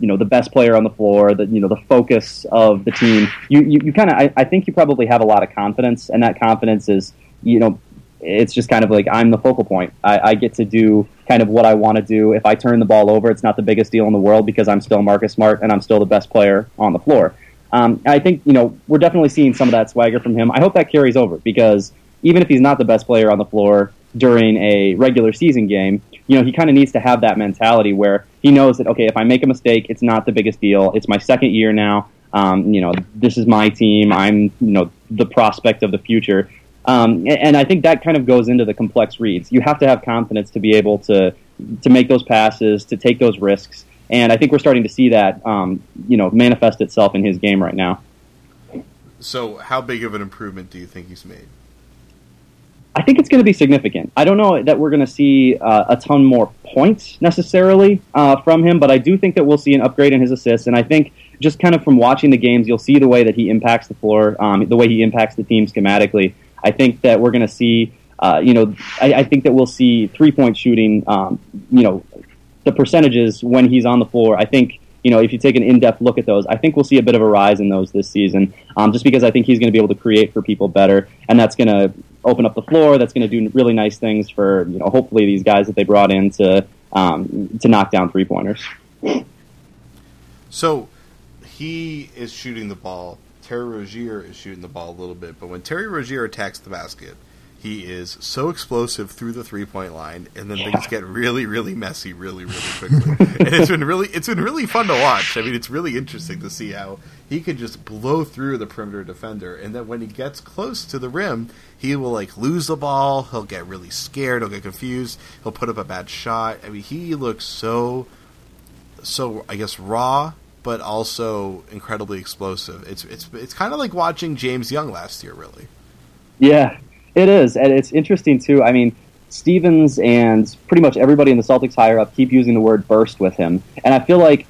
you know the best player on the floor, the you know the focus of the team. You you, you kind of I, I think you probably have a lot of confidence, and that confidence is you know it's just kind of like I'm the focal point. I, I get to do kind of what I want to do. If I turn the ball over, it's not the biggest deal in the world because I'm still Marcus Smart and I'm still the best player on the floor. Um, I think you know we're definitely seeing some of that swagger from him. I hope that carries over because even if he's not the best player on the floor during a regular season game, you know he kind of needs to have that mentality where he knows that okay, if I make a mistake, it's not the biggest deal. It's my second year now. Um, you know, this is my team. I'm you know the prospect of the future. Um, and I think that kind of goes into the complex reads. You have to have confidence to be able to to make those passes, to take those risks, and I think we're starting to see that um, you know manifest itself in his game right now. So, how big of an improvement do you think he's made? I think it's going to be significant. I don't know that we're going to see uh, a ton more points necessarily uh, from him, but I do think that we'll see an upgrade in his assists. And I think just kind of from watching the games, you'll see the way that he impacts the floor, um, the way he impacts the team schematically. I think that we're going to see, uh, you know, I, I, think that we'll see three point shooting, um, you know, the percentages when he's on the floor. I think, you know, if you take an in depth look at those, I think we'll see a bit of a rise in those this season, um, just because I think he's going to be able to create for people better, and that's going to open up the floor. That's going to do really nice things for, you know, hopefully these guys that they brought in to um, to knock down three pointers. So he is shooting the ball Terry Rozier is shooting the ball a little bit, but when Terry Rozier attacks the basket, he is so explosive through the three point line, and then yeah. things get really, really messy, really, really quickly. (laughs) and it's been really, it's been really fun to watch. I mean, it's really interesting to see how he can just blow through the perimeter defender, and then when he gets close to the rim, he will like lose the ball. He'll get really scared. He'll get confused. He'll put up a bad shot. I mean, he looks so, so I guess raw but also incredibly explosive. It's it's it's kind of like watching James Young last year, really. Yeah, it is, and it's interesting too. I mean, Stevens and pretty much everybody in the Celtics higher up keep using the word burst with him, and I feel like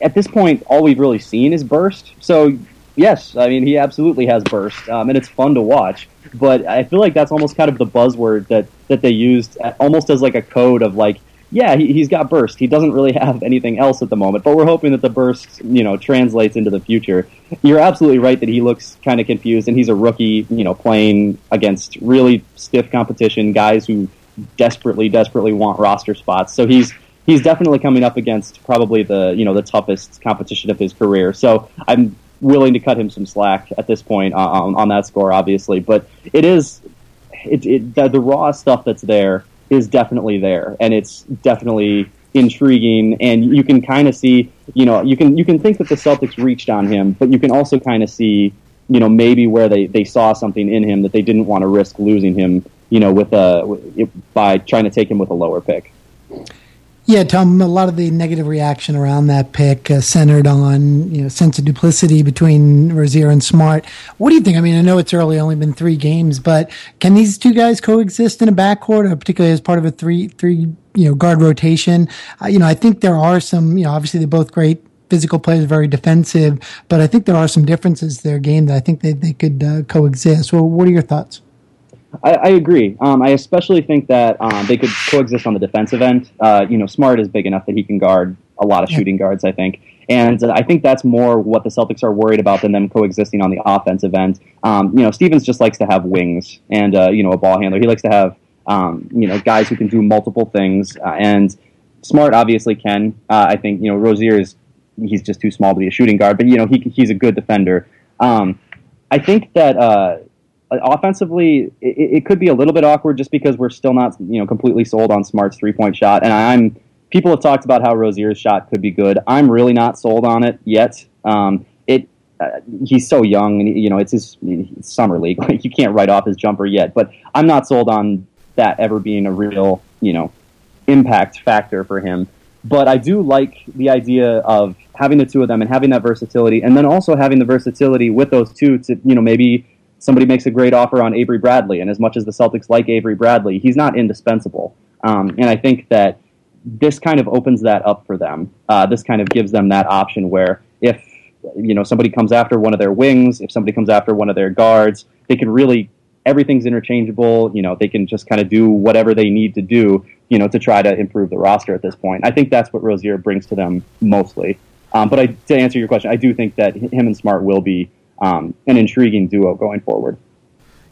at this point, all we've really seen is burst. So yes, I mean he absolutely has burst, um, and it's fun to watch. But I feel like that's almost kind of the buzzword that that they used almost as like a code of like yeah, he, he's got burst. He doesn't really have anything else at the moment, but we're hoping that the burst, you know, translates into the future. You're absolutely right that he looks kind of confused, and he's a rookie, you know, playing against really stiff competition, guys who desperately, desperately want roster spots. So he's he's definitely coming up against probably the you know the toughest competition of his career. So I'm willing to cut him some slack at this point on, on that score, obviously. But it is it, it the, the raw stuff that's there is definitely there, and it's definitely intriguing. And you can kind of see, you know, you can you can think that the Celtics reached on him, but you can also kind of see, you know, maybe where they, they saw something in him that they didn't want to risk losing him, you know, with a by trying to take him with a lower pick. Yeah, Tom. A lot of the negative reaction around that pick uh, centered on you know sense of duplicity between Rozier and Smart. What do you think? I mean, I know it's early, only been three games, but can these two guys coexist in a backcourt, or particularly as part of a three three you know guard rotation? Uh, you know, I think there are some. You know, obviously they're both great physical players, very defensive, but I think there are some differences to their game that I think they they could uh, coexist. Well, what are your thoughts? I, I agree. Um, I especially think that um, they could coexist on the defensive end. Uh, you know, Smart is big enough that he can guard a lot of shooting guards. I think, and uh, I think that's more what the Celtics are worried about than them coexisting on the offensive end. Um, you know, Stevens just likes to have wings and uh, you know a ball handler. He likes to have um, you know guys who can do multiple things, uh, and Smart obviously can. Uh, I think you know Rozier is he's just too small to be a shooting guard, but you know he he's a good defender. Um, I think that uh, offensively, it, it, could be a little bit awkward just because we're still not, you know, completely sold on Smart's three point shot. And I'm people have talked about how Rozier's shot could be good. I'm really not sold on it yet. Um, it uh, he's so young, and you know, it's his summer league. (laughs) Like you can't write off his jumper yet. But I'm not sold on that ever being a real, you know, impact factor for him. But I do like the idea of having the two of them and having that versatility, and then also having the versatility with those two to, you know, maybe somebody makes a great offer on Avery Bradley, and as much as the Celtics like Avery Bradley, he's not indispensable. Um, and I think that this kind of opens that up for them. Uh, this kind of gives them that option where if you know somebody comes after one of their wings, if somebody comes after one of their guards, they can really everything's interchangeable. You know, they can just kind of do whatever they need to do. You know, to try to improve the roster at this point. I think that's what Rozier brings to them mostly. Um, but I, to answer your question, I do think that him and Smart will be um, an intriguing duo going forward.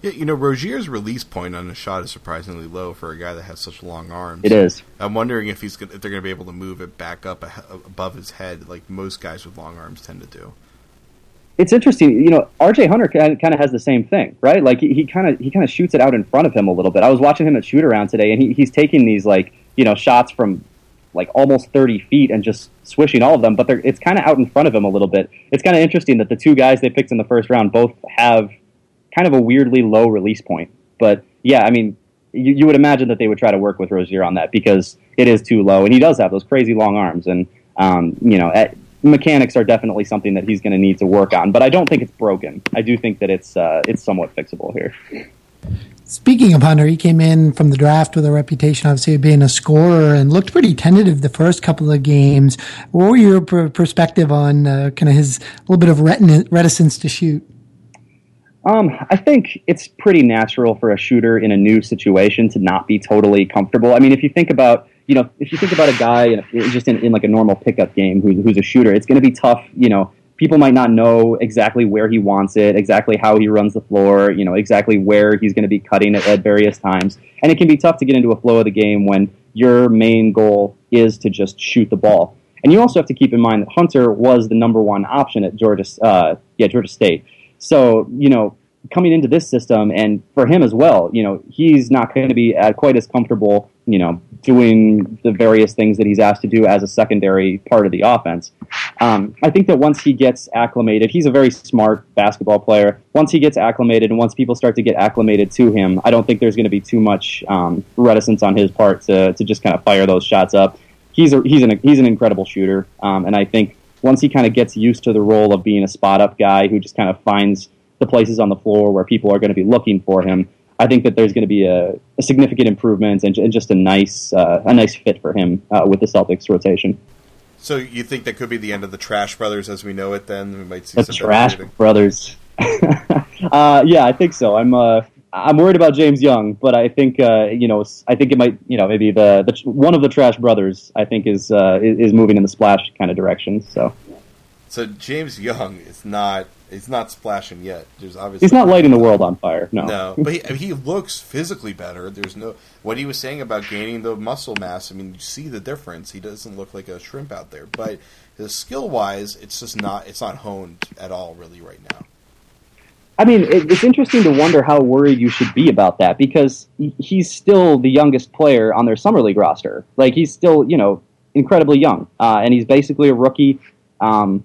Yeah, you know, Rozier's release point on a shot is surprisingly low for a guy that has such long arms. It is. I'm wondering if he's if they're going to be able to move it back up above his head, like most guys with long arms tend to do. It's interesting, you know. R.J. Hunter kind of has the same thing, right? Like he kind of he kind of shoots it out in front of him a little bit. I was watching him at shoot around today, and he, he's taking these like you know shots from like almost 30 feet and just swishing all of them, but it's kind of out in front of him a little bit. It's kind of interesting that the two guys they picked in the first round both have kind of a weirdly low release point. But yeah, I mean, you, you would imagine that they would try to work with Rozier on that because it is too low, and he does have those crazy long arms, and um, you know, at, mechanics are definitely something that he's going to need to work on. But I don't think it's broken. I do think that it's uh, it's somewhat fixable here. Speaking of Hunter, he came in from the draft with a reputation, obviously, of being a scorer and looked pretty tentative the first couple of games. What were your perspective on uh, kind of his little bit of reticence to shoot? Um, I think it's pretty natural for a shooter in a new situation to not be totally comfortable. I mean, if you think about, you know, if you think about a guy in a, just in, in like a normal pickup game who, who's a shooter, it's going to be tough, you know, people might not know exactly where he wants it, exactly how he runs the floor, you know, exactly where he's going to be cutting it at various times. And it can be tough to get into a flow of the game when your main goal is to just shoot the ball. And you also have to keep in mind that Hunter was the number one option at Georgia, uh, yeah, Georgia State. So, you know, coming into this system, and for him as well, you know, he's not going to be at quite as comfortable, you know, doing the various things that he's asked to do as a secondary part of the offense. Um, I think that once he gets acclimated, he's a very smart basketball player. Once he gets acclimated, and once people start to get acclimated to him, I don't think there's going to be too much um, reticence on his part to, to just kind of fire those shots up. He's a, he's an he's an incredible shooter, um, and I think once he kind of gets used to the role of being a spot up guy who just kind of finds the places on the floor where people are going to be looking for him, I think that there's going to be a, a significant improvement and, and, just a nice uh, a nice fit for him uh, with the Celtics rotation. So you think that could be the end of the Trash Brothers as we know it? Then we might see the Trash Brothers. (laughs) uh, yeah, I think so. I'm. Uh, I'm worried about James Young, but I think uh, you know I think it might you know maybe the, the one of the Trash brothers I think is uh, is moving in the splash kind of direction. So so James Young is not he's not splashing yet. There's obviously he's not lighting the world on fire. No, no, but he, (laughs) he looks physically better. There's no what he was saying about gaining the muscle mass. I mean, you see the difference. He doesn't look like a shrimp out there, but his skill wise, it's just not it's not honed at all really right now. I mean, it, it's interesting to wonder how worried you should be about that because he's still the youngest player on their summer league roster. Like he's still, you know, incredibly young, uh, and he's basically a rookie. Um,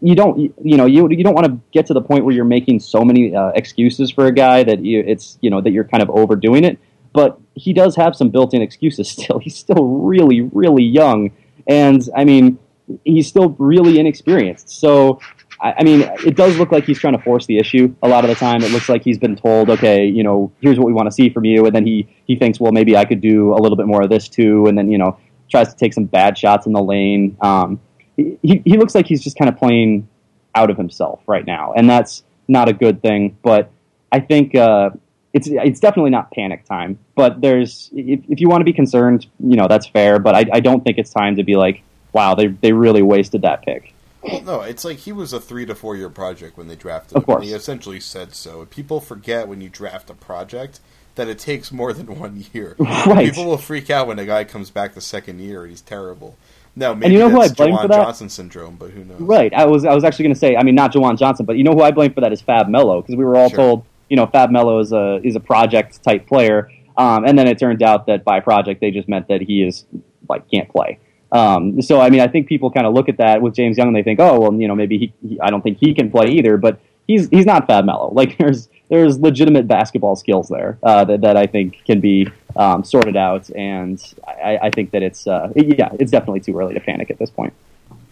you don't, you know, you you don't want to get to the point where you're making so many uh, excuses for a guy that you, it's, you know, that you're kind of overdoing it. But he does have some built-in excuses (laughs) still. He's still really, really young, and I mean, he's still really inexperienced. So I, mean, it does look like he's trying to force the issue a lot of the time. It looks like he's been told, okay, you know, here's what we want to see from you, and then he he thinks, well, maybe I could do a little bit more of this too, and then you know, tries to take some bad shots in the lane. Um, he he looks like he's just kind of playing out of himself right now, and that's not a good thing. But I think. Uh, it's it's definitely not panic time, but there's if, if you want to be concerned, you know that's fair. But I, I don't think it's time to be like, wow, they they really wasted that pick. Well, no, it's like he was a three to four year project when they drafted of him. Course. he essentially said so. People forget when you draft a project that it takes more than (laughs) one year. Right. People will freak out when a guy comes back the second year and he's terrible. No, maybe and you know who I blame for that? Johnson syndrome, but who knows? Right. I was I was actually going to say, I mean, not JaJuan Johnson, but you know who I blame for that is Fab Melo because we were all sure. told, you know, Fab Melo is a is a project type player, um, and then it turned out that by project they just meant that he is like can't play. Um, so I mean, I think people kind of look at that with James Young and they think, oh, well, you know, maybe he, he I don't think he can play either, but he's he's not Fab Melo. Like (laughs) there's there's legitimate basketball skills there uh, that that I think can be um, sorted out, and I, I think that it's uh, yeah, it's definitely too early to panic at this point.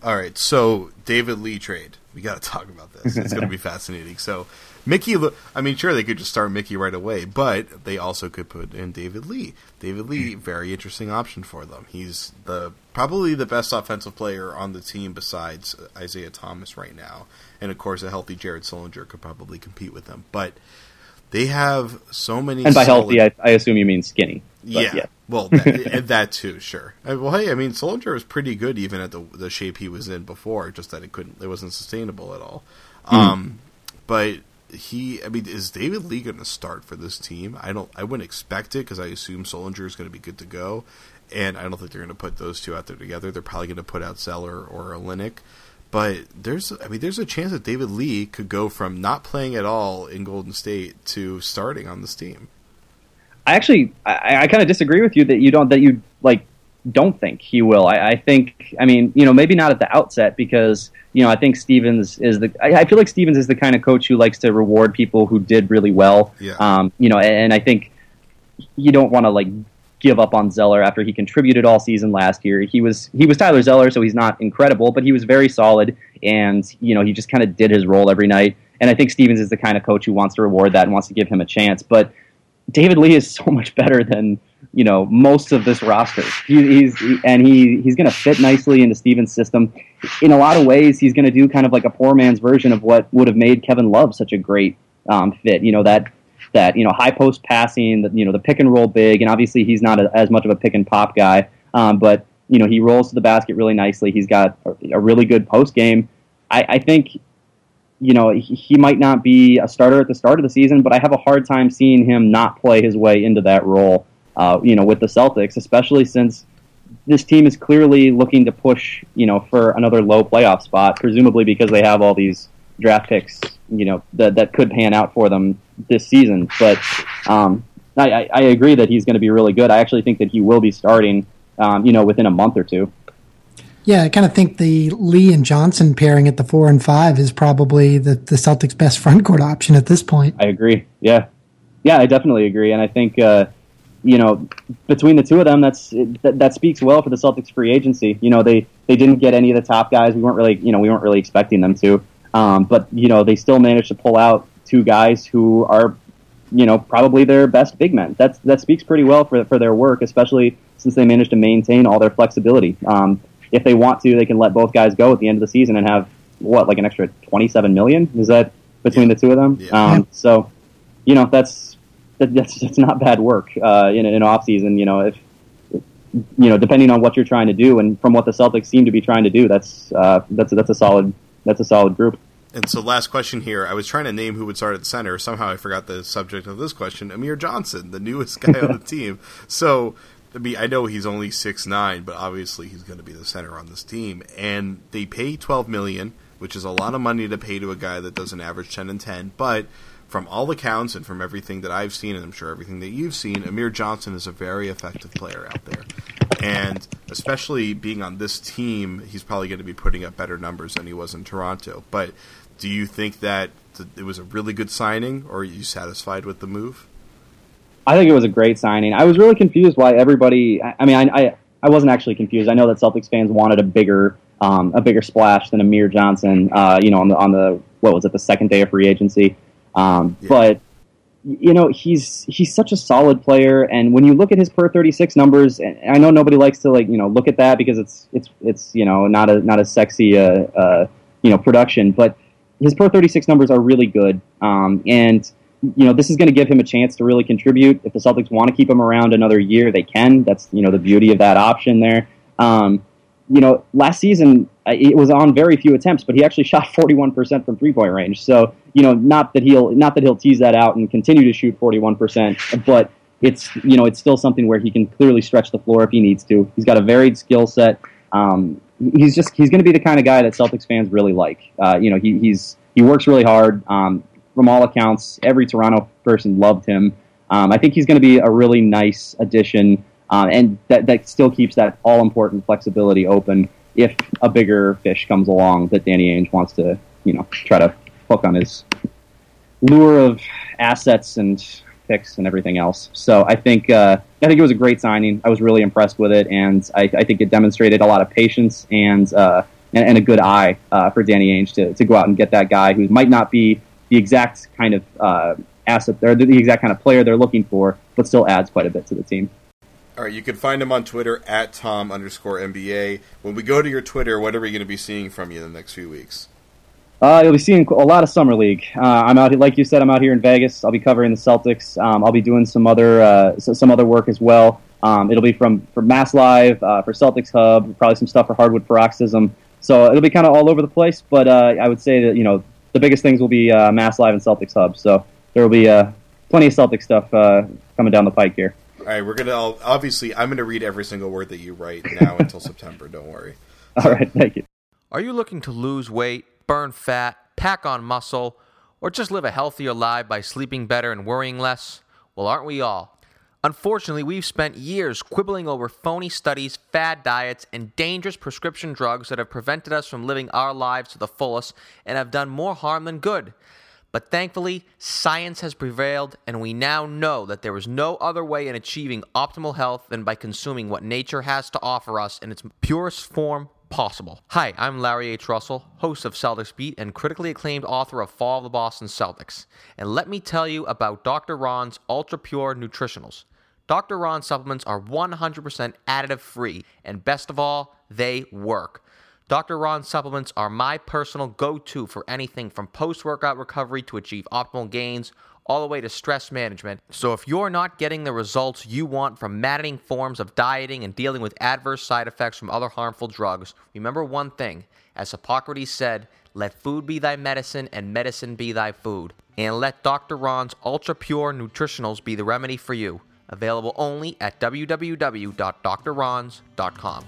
All right, so David Lee trade. We got to talk about this. It's going to be (laughs) fascinating. So Mickey, I mean, sure, they could just start Mickey right away, but they also could put in David Lee. David Lee, hmm. very interesting option for them. He's the probably the best offensive player on the team besides Isaiah Thomas right now, and of course, a healthy Jared Sullinger could probably compete with them. But they have so many. And by solid... healthy, I, I, assume you mean skinny. Yeah, yeah, well, that, (laughs) that, too, sure. Uh, well, hey, I mean, Sullinger was pretty good even at the the shape he was in before, just that it couldn't, it wasn't sustainable at all. Mm. Um, but he, I mean, is David Lee going to start for this team? I don't, I wouldn't expect it because I assume Sullinger is going to be good to go, and I don't think they're going to put those two out there together. They're probably going to put out Zeller or a Olynyk, but there's, I mean, there's a chance that David Lee could go from not playing at all in Golden State to starting on this team. I actually, I, I kind of disagree with you that you don't that you like don't think he will. I, I, think, I mean, you know, maybe not at the outset because, you know, I think Stevens is the, I, I, feel like Stevens is the kind of coach who likes to reward people who did really well. Yeah. Um, you know, and, and I think you don't want to like give up on Zeller after he contributed all season last year. He was, he was Tyler Zeller, so he's not incredible, but he was very solid and, you know, he just kind of did his role every night. And I think Stevens is the kind of coach who wants to reward that and wants to give him a chance. But David Lee is (laughs) so much better than, you know most of this roster. He, he's he, and he he's going to fit nicely into Stevens' system. In a lot of ways, he's going to do kind of like a poor man's version of what would have made Kevin Love such a great um, fit. You know that that you know high post passing, the, you know the pick and roll big, and obviously he's not a, as much of a pick and pop guy, um, but you know he rolls to the basket really nicely. He's got a, really good post game. I, I think you know, he, he, might not be a starter at the start of the season, but I have a hard time seeing him not play his way into that role uh, you know, with the Celtics, especially since this team is clearly looking to push, you know, for another low playoff spot, presumably because they have all these draft picks, you know, that that could pan out for them this season. But um, I, I, agree that he's going to be really good. I actually think that he will be starting, um, you know, within a month or two. Yeah, I kind of think the Lee and Johnson pairing at the four and five is probably the, the Celtics' best (laughs) front court option at this point. I agree. Yeah, yeah, I definitely agree, and I think. Uh, you know, between the two of them, that's that, that, speaks well for the Celtics free agency. You know, they they didn't get any of the top guys. We weren't really, you know, we weren't really expecting them to. Um, but you know, they still managed to pull out two guys who are, you know, probably their best big men. That's that speaks pretty well for for their work, especially since they managed to maintain all their flexibility. Um, if they want to, they can let both guys go at the end of the season and have what, like an extra twenty seven million? Is that between yeah. the two of them? Yeah. Um, so you know that's that's that's not bad work uh, in an off season. You know if you know depending on what you're trying to do and from what the Celtics seem to be trying to do, that's uh, that's that's a solid that's a solid group. And so, last question here. I was trying to name who would start at center. Somehow, I forgot the subject of this question. Amir Johnson, the newest guy on the (laughs) team. So, I mean, I know he's only six nine, but obviously he's going to be the center on this team. And they pay twelve million, which is a lot of money to pay to a guy that doesn't average ten and ten. But from all accounts and from everything that I've seen, and I'm sure everything that you've seen, Amir Johnson is a very effective player out there. And especially being on this team, he's probably going to be putting up better numbers than he was in Toronto. But do you think that it was a really good signing, or are you satisfied with the move? I think it was a great signing. I was really confused why everybody. I mean, I, I, I wasn't actually confused. I know that Celtics fans wanted a bigger um, a bigger splash than Amir Johnson. Uh, you know, on the on the what was it the second day of free agency. Um, yeah. But you know, he's he's such a solid player, and when you look at his per thirty six numbers, and I know nobody likes to like you know look at that because it's it's it's you know not a not a sexy uh, uh, you know production, but his per 36 numbers are really good. Um, and, you know, this is going to give him a chance to really contribute. If the Celtics want to keep him around another year, they can. That's, you know, the beauty of that option there. Um, you know, last season it was on very few attempts, but he actually (laughs) shot 41% from three point range. So, you know, not that he'll not that he'll tease that out and continue to shoot 41%, but it's you know it's still something where he can clearly stretch the floor if he needs to. He's got a varied skill set. Um, he's just he's going to be the kind of guy that Celtics fans really like. Uh, you know, he, he's he works really hard. Um, from all accounts, every Toronto person loved him. Um, I think he's going to be a really nice addition, uh, and that that still keeps that all important flexibility open if a bigger fish comes along that Danny Ainge wants to you know try to hook on his lure of assets and picks and everything else. So I think uh, I think it was a great signing. I was really impressed with it, and I, I think it demonstrated a lot of patience and uh, and, and, a good eye uh, for Danny Ainge to, to go out and get that guy who might not be the exact kind of uh, asset or the exact kind of player they're looking for, but still adds quite a bit to the team. All right, you can find him on Twitter at Tom underscore NBA. When we go to your Twitter, what are we going to be seeing from you in the next few weeks? Uh, you'll be seeing a lot of summer league. Uh, I'm out, like you said, I'm out here in Vegas. I'll be covering the Celtics. Um, I'll be doing some other uh, some other work as well. Um, it'll be from from Mass Live uh, for Celtics Hub, probably some stuff for Hardwood Paroxysm. So it'll be kind of all over the place. But uh, I would say that you know the biggest things will be uh, Mass Live and Celtics Hub. So there will be plenty of Celtic stuff coming down the pike here. All right, we're gonna obviously I'm gonna read every single word that you write now until September. Don't worry. (laughs) All right, thank you. Are you looking to lose weight? burn fat, pack on muscle, or just live a healthier life by sleeping better and worrying less? Well, aren't we all? Unfortunately, we've spent years quibbling over phony studies, fad diets, and dangerous prescription drugs that have prevented us from living our lives to the fullest and have done more harm than good. But thankfully, science has prevailed, and we now know that there is no other way in achieving optimal health than by consuming what nature has to offer us in its purest form possible. Hi, I'm Larry H. Russell, host of Celtics Beat and critically acclaimed author of Fall of the Boston Celtics. And let me tell you about Dr. Ron's Ultra Pure Nutritionals. Dr. Ron supplements are 100% additive free, and best of all, they work. Dr. Ron's supplements are my personal go to for anything from post workout recovery to achieve optimal gains all the way to stress management. So if you're not getting the results you want from maddening forms of dieting and dealing with adverse side effects from other harmful drugs, remember one thing. As Hippocrates said, let food be thy medicine and medicine be thy food. And let Dr. Ron's ultra pure nutritionals be the remedy for you. Available only at www.drrons.com.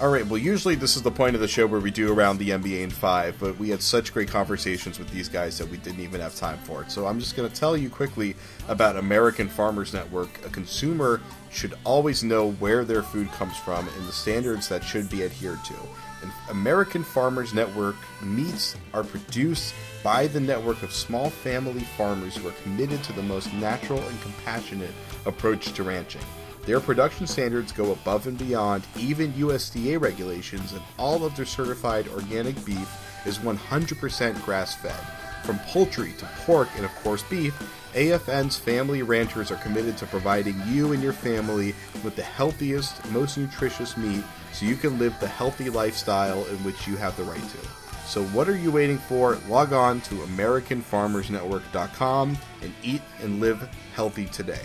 All right, well, usually this is the point of the show where we do around the NBA in five, but we had such great conversations with these guys that we didn't even have time for it. So I'm just going to tell you quickly about American Farmers Network. A consumer should always know where their food comes from and the standards that should be adhered to. And American Farmers Network meats are produced by the network of small family farmers who are committed to the most natural and compassionate approach to ranching. Their production standards go above and beyond even USDA regulations, and all of their certified organic beef is 100% grass fed. From poultry to pork and, of course, beef, AFN's family ranchers are committed to providing you and your family with the healthiest, most nutritious meat so you can live the healthy lifestyle in which you have the right to. So what are you waiting for? Log on to AmericanFarmersNetwork.com and eat and live healthy today.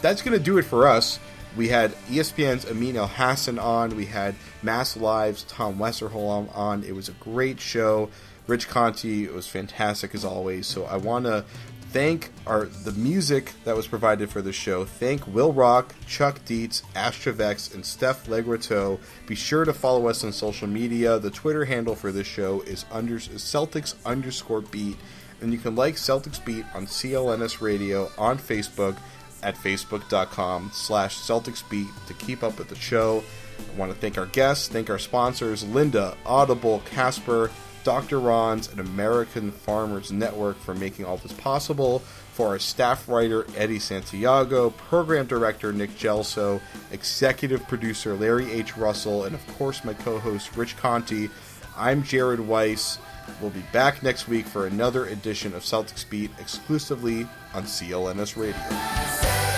That's going to do it for us. We had ESPN's Amin Elhassan on. We had Mass Live's Tom Westerholm on. It was a great show. Rich Conti it was fantastic as always. So I want to thank our the music that was provided for the show. Thank Will Rock, Chuck Dietz, Astrovex, and Steph Legrateau. Be sure to follow us on social media. The Twitter handle for this show is under Celtics underscore beat, and you can like Celtics Beat on CLNS Radio on Facebook at facebook.com slash celticsbeat to keep up with the show. I want to thank our guests, thank our sponsors, Lynda, Audible, Casper, Dr. Ron's, and American Farmers Network for making all this possible, for our staff writer Eddie Santiago, program director Nick Gelso, executive producer Larry H. Russell, and of course my co host Rich Conti. I'm Jared Weiss. We'll be back next week for another edition of Celtics Beat exclusively on CLNS Radio.